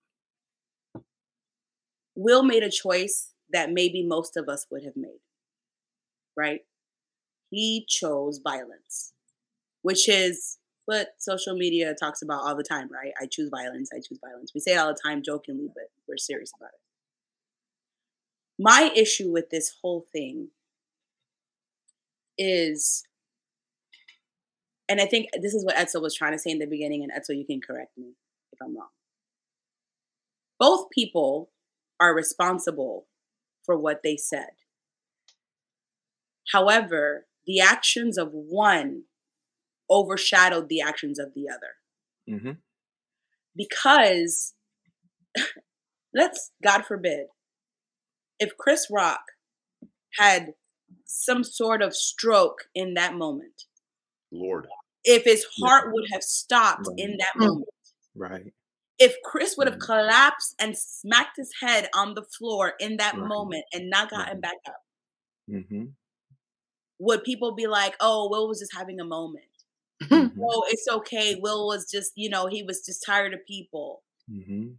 will made a choice that maybe most of us would have made. Right? He chose violence, which is what social media talks about all the time, right? I choose violence, I choose violence. We say it all the time jokingly, but we're serious about it. My issue with this whole thing is, and I think this is what Edsel was trying to say in the beginning, and Edsel, you can correct me if I'm wrong. Both people are responsible for what they said. However, the actions of one overshadowed the actions of the other. Mm-hmm. Because, let's, God forbid, if Chris Rock had some sort of stroke in that moment, Lord, if his heart would have stopped right. in that moment, right? if Chris would have mm-hmm. collapsed and smacked his head on the floor in that right. moment and not gotten back up, mm-hmm. would people be like, "Oh, Will was just having a moment"? Mm-hmm. oh, it's okay. Will was just, you know, he was just tired of people. Mm-hmm.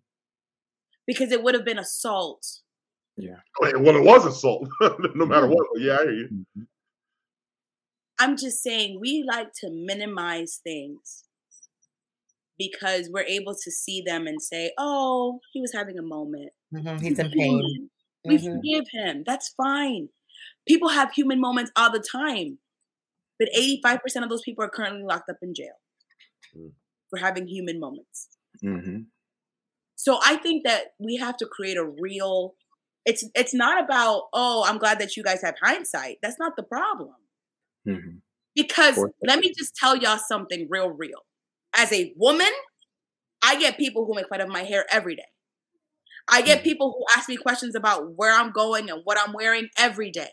Because it would have been assault. Yeah. Well, it was assault, no matter mm-hmm. what. Yeah, I hear you. I'm just saying we like to minimize things because we're able to see them and say, "Oh, he was having a moment. Mm-hmm. He's in pain. We mm-hmm. forgive him. That's fine." People have human moments all the time, but 85% of those people are currently locked up in jail mm. for having human moments. Mm-hmm. So I think that we have to create a real. It's it's not about oh I'm glad that you guys have hindsight. That's not the problem. Mm-hmm. Because let me just tell y'all something real real as a woman, I get people who make fun of my hair every day. I get mm-hmm. people who ask me questions about where I'm going and what I'm wearing every day.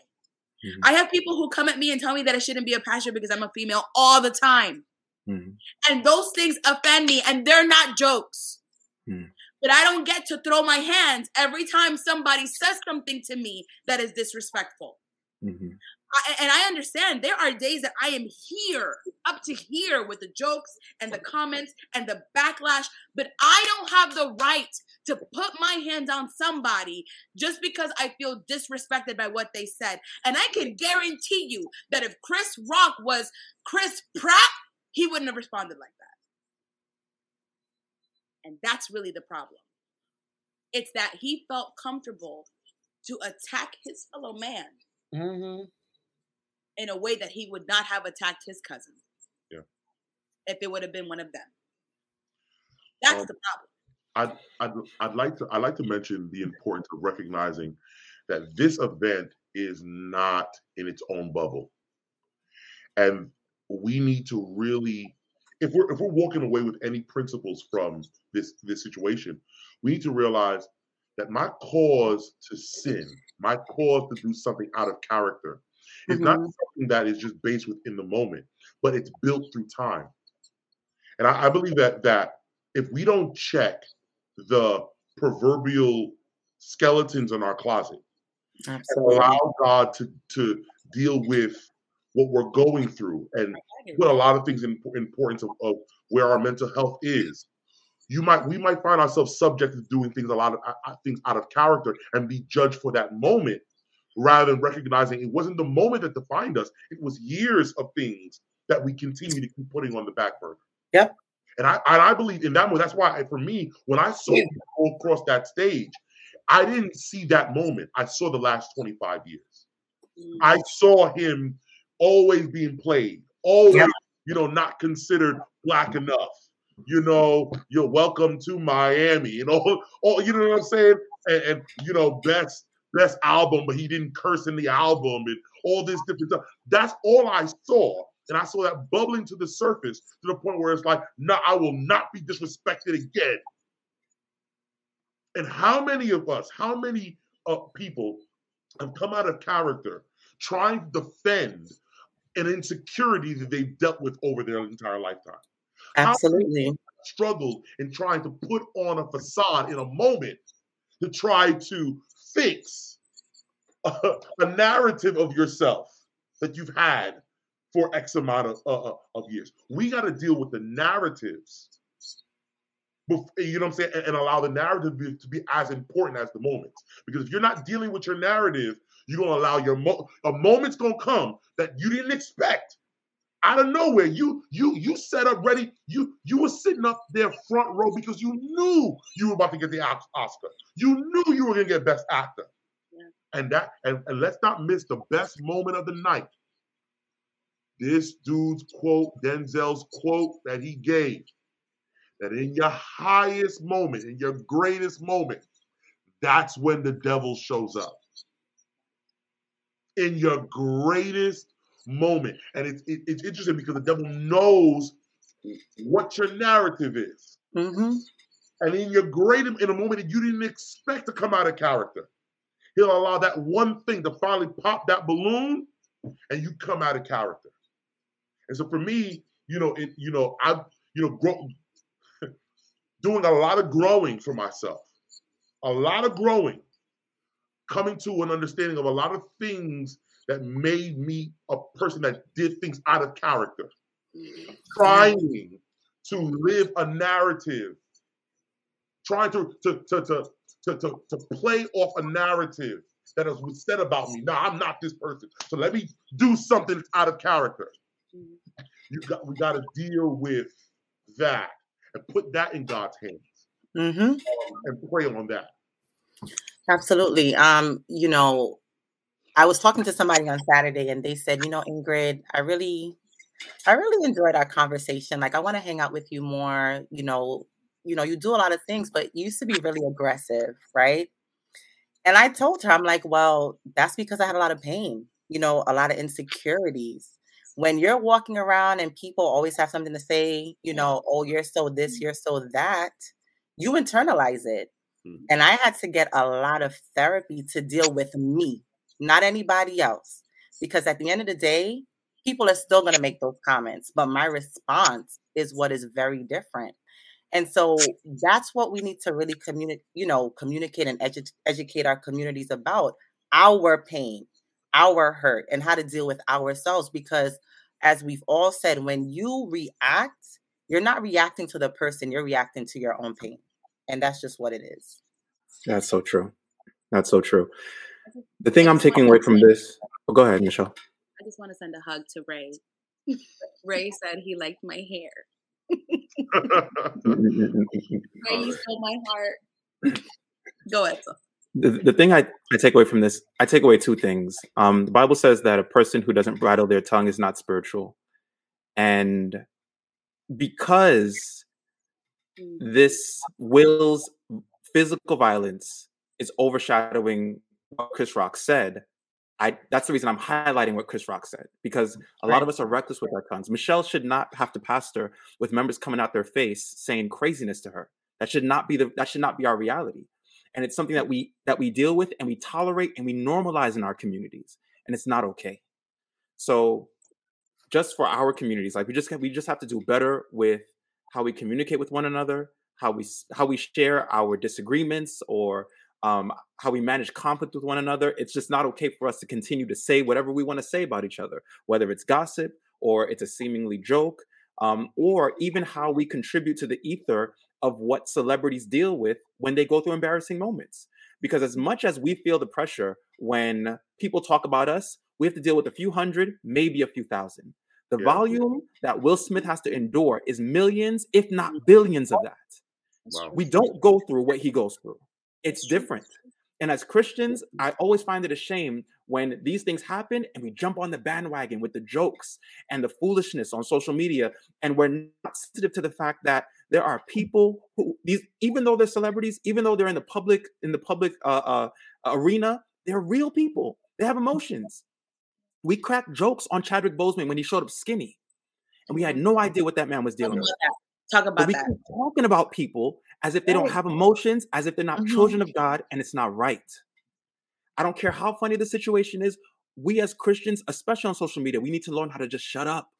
Mm-hmm. I have people who come at me and tell me that I shouldn't be a pastor because I'm a female all the time. Mm-hmm. And those things offend me, and they're not jokes. Mm-hmm. But I don't get to throw my hands every time somebody says something to me that is disrespectful. Mm-hmm. I, and I understand there are days that I am here, up to here with the jokes and the comments and the backlash, but I don't have the right to put my hands on somebody just because I feel disrespected by what they said. And I can guarantee you that if Chris Rock was Chris Pratt, he wouldn't have responded like that. And that's really the problem. It's that he felt comfortable to attack his fellow man. Mm-hmm in a way that he would not have attacked his cousin. Yeah. If it would have been one of them. That's um, the problem. I'd, I'd, I'd like to I'd like to mention the importance of recognizing that this event is not in its own bubble, and we need to really, if we're if we're walking away with any principles from this this situation, we need to realize that my cause to sin, my cause to do something out of character, is mm-hmm. not something that is just based within the moment, but it's built through time. And I, I believe that that if we don't check the proverbial skeletons in our closet. Absolutely. and allow God to to deal with what we're going through and put a lot of things in importance of, of where our mental health is. You might we might find ourselves subject to doing things a lot of uh, things out of character and be judged for that moment rather than recognizing it wasn't the moment that defined us. It was years of things that we continue to keep putting on the back burner. Yep and I and I believe in that moment. That's why for me, when I saw him go across that stage, I didn't see that moment. I saw the last 25 years. Mm. I saw him always being played, always, yeah. you know, not considered black enough. You know, you're welcome to Miami. You know, all you know what I'm saying? And, and you know, best best album, but he didn't curse in the album and all this different stuff. That's all I saw. And I saw that bubbling to the surface to the point where it's like, no, I will not be disrespected again. And how many of us, how many uh, people have come out of character trying to defend an insecurity that they've dealt with over their entire lifetime? Absolutely. Struggled in trying to put on a facade in a moment to try to fix a, a narrative of yourself that you've had for X amount of, uh, uh of years. We got to deal with the narratives, before, you know what I'm saying, and, and allow the narrative to be, to be, as important as the moments. Because if you're not dealing with your narrative, you're gonna allow your mo- a moment's gonna come that you didn't expect out of nowhere. You you you set up ready. You you were sitting up there front row because you knew you were about to get the Oscar. You knew you were gonna get Best Actor. Yeah. And that and, and let's not miss the best moment of the night this dude's quote, Denzel's quote that he gave, that in your highest moment, in your greatest moment, that's when the devil shows up. In your greatest moment. And it's, it, it's interesting because the devil knows what your narrative is. Mm-hmm. And in your great, in a moment that you didn't expect to come out of character, he'll allow that one thing to finally pop that balloon and you come out of character. And so for me, you know, it, you know, I, you know, grow, doing a lot of growing for myself, a lot of growing, coming to an understanding of a lot of things that made me a person that did things out of character, trying to live a narrative, trying to to to to to, to, to play off a narrative that was said about me. Now I'm not this person. So let me do something out of character. You got we got to deal with that and put that in God's hands mm-hmm. um, and pray on that. Absolutely. Um, you know, I was talking to somebody on Saturday and they said, you know, Ingrid, I really I really enjoyed our conversation. Like I want to hang out with you more. You know, you know, you do a lot of things, but you used to be really aggressive, right? And I told her, I'm like, well, that's because I had a lot of pain, you know, a lot of insecurities when you're walking around and people always have something to say, you know, oh, you're so this, mm-hmm. you're so that, you internalize it. Mm-hmm. And I had to get a lot of therapy to deal with me, not anybody else. Because at the end of the day, people are still going to make those comments, but my response is what is very different. And so that's what we need to really communicate, you know, communicate and edu- educate our communities about our pain, our hurt and how to deal with ourselves because as we've all said when you react you're not reacting to the person you're reacting to your own pain and that's just what it is. That's so true. That's so true. The thing i'm taking away from this oh, go ahead michelle. I just want to send a hug to ray. Ray said he liked my hair. Ray you stole my heart. Go ahead so the, the thing I, I take away from this, I take away two things. Um, the Bible says that a person who doesn't bridle their tongue is not spiritual. And because Mm. this Will's physical violence is overshadowing what Chris Rock said. I that's the reason I'm highlighting what Chris Rock said because a lot of us are reckless with our tongues. Michelle should not have to pastor with members coming out their face saying craziness to her. That should not be the that should not be our reality. And it's something that we that we deal with and we tolerate and we normalize in our communities. And it's not okay. So just for our communities, like we just we just have to do better with how we communicate with one another, how we how we share our disagreements or um, how we manage conflict with one another. It's just not okay for us to continue to say whatever we want to say about each other, whether it's gossip or it's a seemingly joke, um, or even how we contribute to the ether of what celebrities deal with when they go through embarrassing moments. Because as much as we feel the pressure when people talk about us, we have to deal with a few hundred, maybe a few thousand. The Yeah. volume that Will Smith has to endure is millions, if not mm-hmm. billions of that. Wow. We don't go through what he goes through. It's different. And as Christians, I always find it a shame when these things happen and we jump on the bandwagon with the jokes and the foolishness on social media, and we're not sensitive to the fact that there are people who these, even though they're celebrities, even though they're in the public in the public uh, uh, arena, they're real people. They have emotions. We cracked jokes on Chadwick Boseman when he showed up skinny, and we had no idea what that man was dealing about with. that. Talk about we that. keep talking about people as if they don't have emotions, as if they're not Mhm. children of God, and it's not right. I don't care how funny the situation is. We as Christians, especially on social media, we need to learn how to just shut up.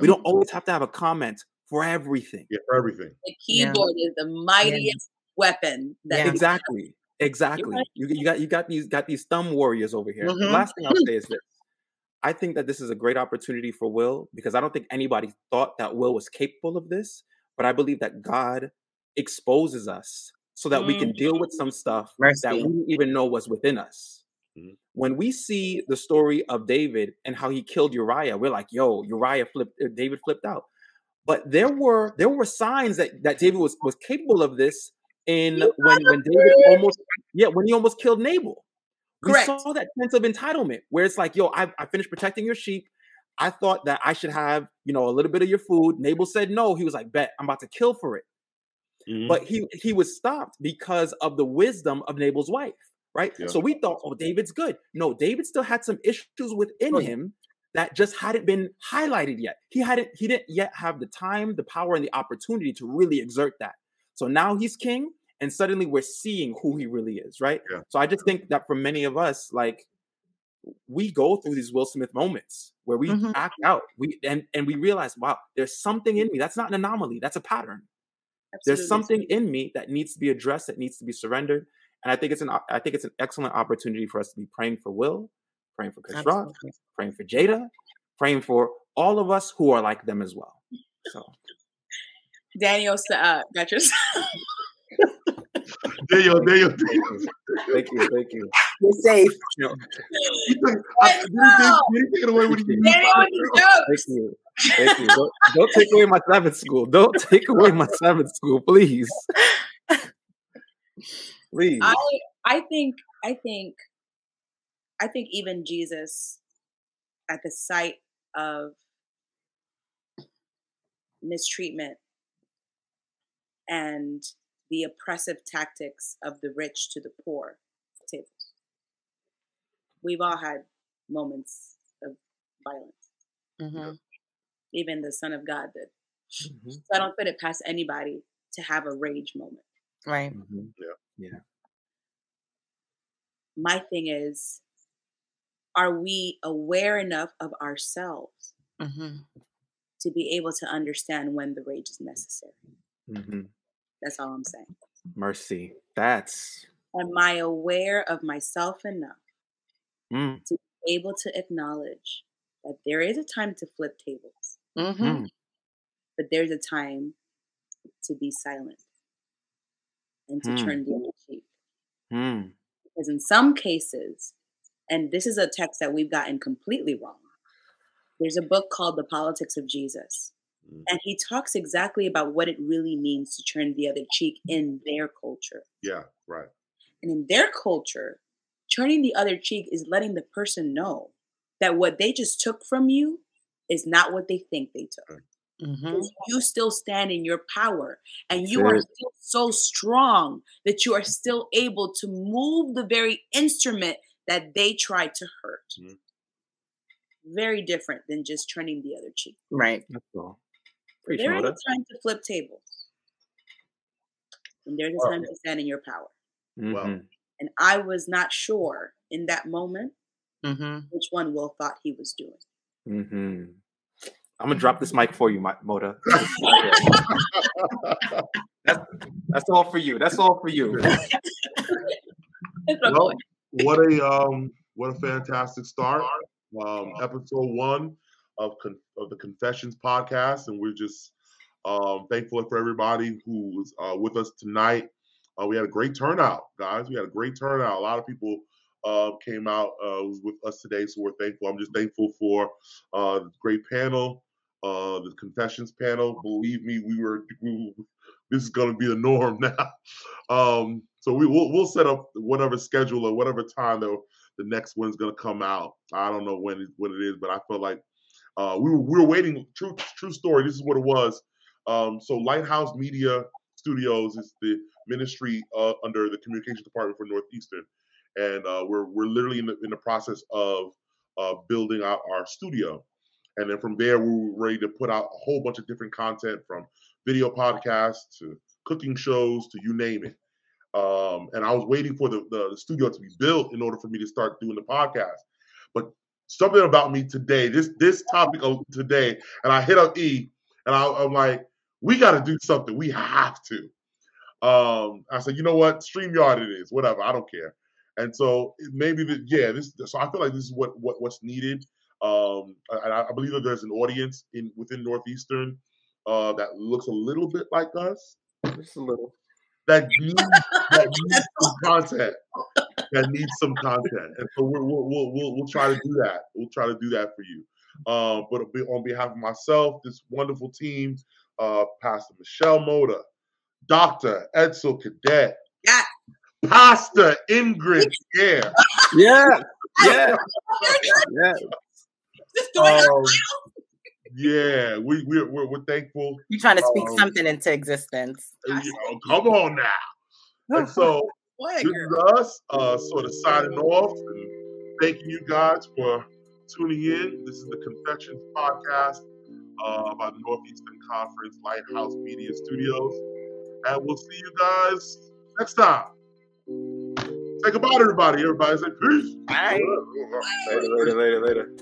We don't always have to have a comment for everything. Yeah, for everything. The Yeah. keyboard is the mightiest weapon that Yeah. Exactly. Exactly. right. You, you got you got these got these thumb warriors over here. The Mhm. last thing I'll say is this. I think that this is a great opportunity for Will because I don't think anybody thought that Will was capable of this, but I believe that God exposes us so that we can deal with some stuff that we didn't even know was within us. Mhm. When we see the story of David and how he killed Uriah, we're like, "Yo, Uriah flipped. David flipped out." But there were there were signs that that David was was capable of this in when when David almost yeah when he almost killed Nabal. We Correct. saw that sense of entitlement where it's like, "Yo, I, I finished protecting your sheep. I thought that I should have you know a little bit of your food." Nabal said no. He was like, "Bet I'm about to kill for it." Mhm. but he he was stopped because of the wisdom of Nabal's wife, right? Yeah. So we thought, oh, David's good. No, David still had some issues within him that just hadn't been highlighted yet. He hadn't he didn't yet have the time, the power, and the opportunity to really exert that. So now he's king, and suddenly we're seeing who he really is, right? Yeah. So I just think that for many of us, like we go through these Will Smith moments where we Mhm. act out, we and and we realize, wow, there's something in me. That's not an anomaly. That's a pattern there's something in me that needs to be addressed that needs to be surrendered and i think it's an I think it's an excellent opportunity for us to be praying for will praying for chris rock praying for jada praying for all of us who are like them as well. So. Daniel uh, got your There you go, there you thank you thank you. You're safe. You know, He took- I- Did did he take it away when he used Daniel my with the thank you thank you. Don't, don't take away my sabbath school. Don't take away my sabbath school please. Please. I I think I think I think even Jesus at the sight of mistreatment and the oppressive tactics of the rich to the poor tables. We've all had moments of violence. Mhm. Even the Son of God did. Mhm, So I don't put it past anybody to have a rage moment. Right. mhm. my thing is are we aware enough of ourselves Mhm. to be able to understand when the rage is necessary Mhm. that's all i'm saying mercy that's am i aware of myself enough mm, to be able to acknowledge that there is a time to flip tables Mhm. mm, but there's a time to be silent and to Hmm. turn the other cheek mm. because in some cases and this is a text that we've gotten completely wrong there's a book called the politics of jesus Mm. and he talks exactly about what it really means to turn the other cheek in their culture Yeah, right. and in their culture turning the other cheek is letting the person know that what they just took from you is not what they think they took Mm-hmm. You still stand in your power and you are still so strong that you are still able to move the very instrument that they tried to hurt. Mhm. Very different than just turning the other cheek. Right. That's all. Preach, There is a time to flip tables. And there's a Well- time to stand in your power. Well, Mhm. And I was not sure in that moment Mm-hmm. which one Will thought he was doing. Mhm. I'm gonna drop this mic for you, Mi- Moda. that's, that's all for you. That's all for you. well, what a um, what a fantastic start. Um, episode one of con- of the Confessions podcast, and we're just um, thankful for everybody who was uh, with us tonight. Uh, we had a great turnout, guys. We had a great turnout. A lot of people uh, came out uh, was with us today, so we're thankful. I'm just thankful for uh, the great panel, uh, the confessions panel. Believe me, we were. We, this is going to be the norm now. Um, so we will we'll set up whatever schedule or whatever time the the next one's going to come out. I don't know when it, when it is, but I feel like uh, we were we were waiting. True true story. This is what it was. Um, so Lighthouse Media Studios is the ministry uh, under the communications department for Northeastern, and uh, we're we're literally in the, in the process of uh, building out our studio, and then from there we were ready to put out a whole bunch of different content from video podcasts to cooking shows to you name it. Um, and I was waiting for the, the, the studio to be built in order for me to start doing the podcast. But something about me today, this this topic of today, and I hit up E, and I, I'm like, we got to do something. We have to. Um, I said, you know what, Streamyard it is, whatever. I don't care. And so maybe the, yeah, this. So I feel like this is what what what's needed. Um, I, I believe that there's an audience in within Northeastern uh, that looks a little bit like us Just a little. that needs that needs some content. That needs some content, and so we're, we'll, we'll we'll we'll try to do that. We'll try to do that for you. Um, but be- on behalf of myself, this wonderful team, uh, Pastor Michelle Moda, Doctor Edsel Cadet, Yeah. Pastor Ingrid Care, Yeah. Yeah. Yeah. Just doing um, yeah, we we're, we're we're thankful. You're trying to speak Um, something into existence. You know, come on now. And so Boy, this girl. is us uh, sort of signing off and thanking you guys for tuning in. This is the Confessions Podcast uh, by the Northeastern Conference Lighthouse Media Studios. And we'll see you guys next time. Say goodbye to everybody. Everybody say peace. Bye. Later, later, later, later.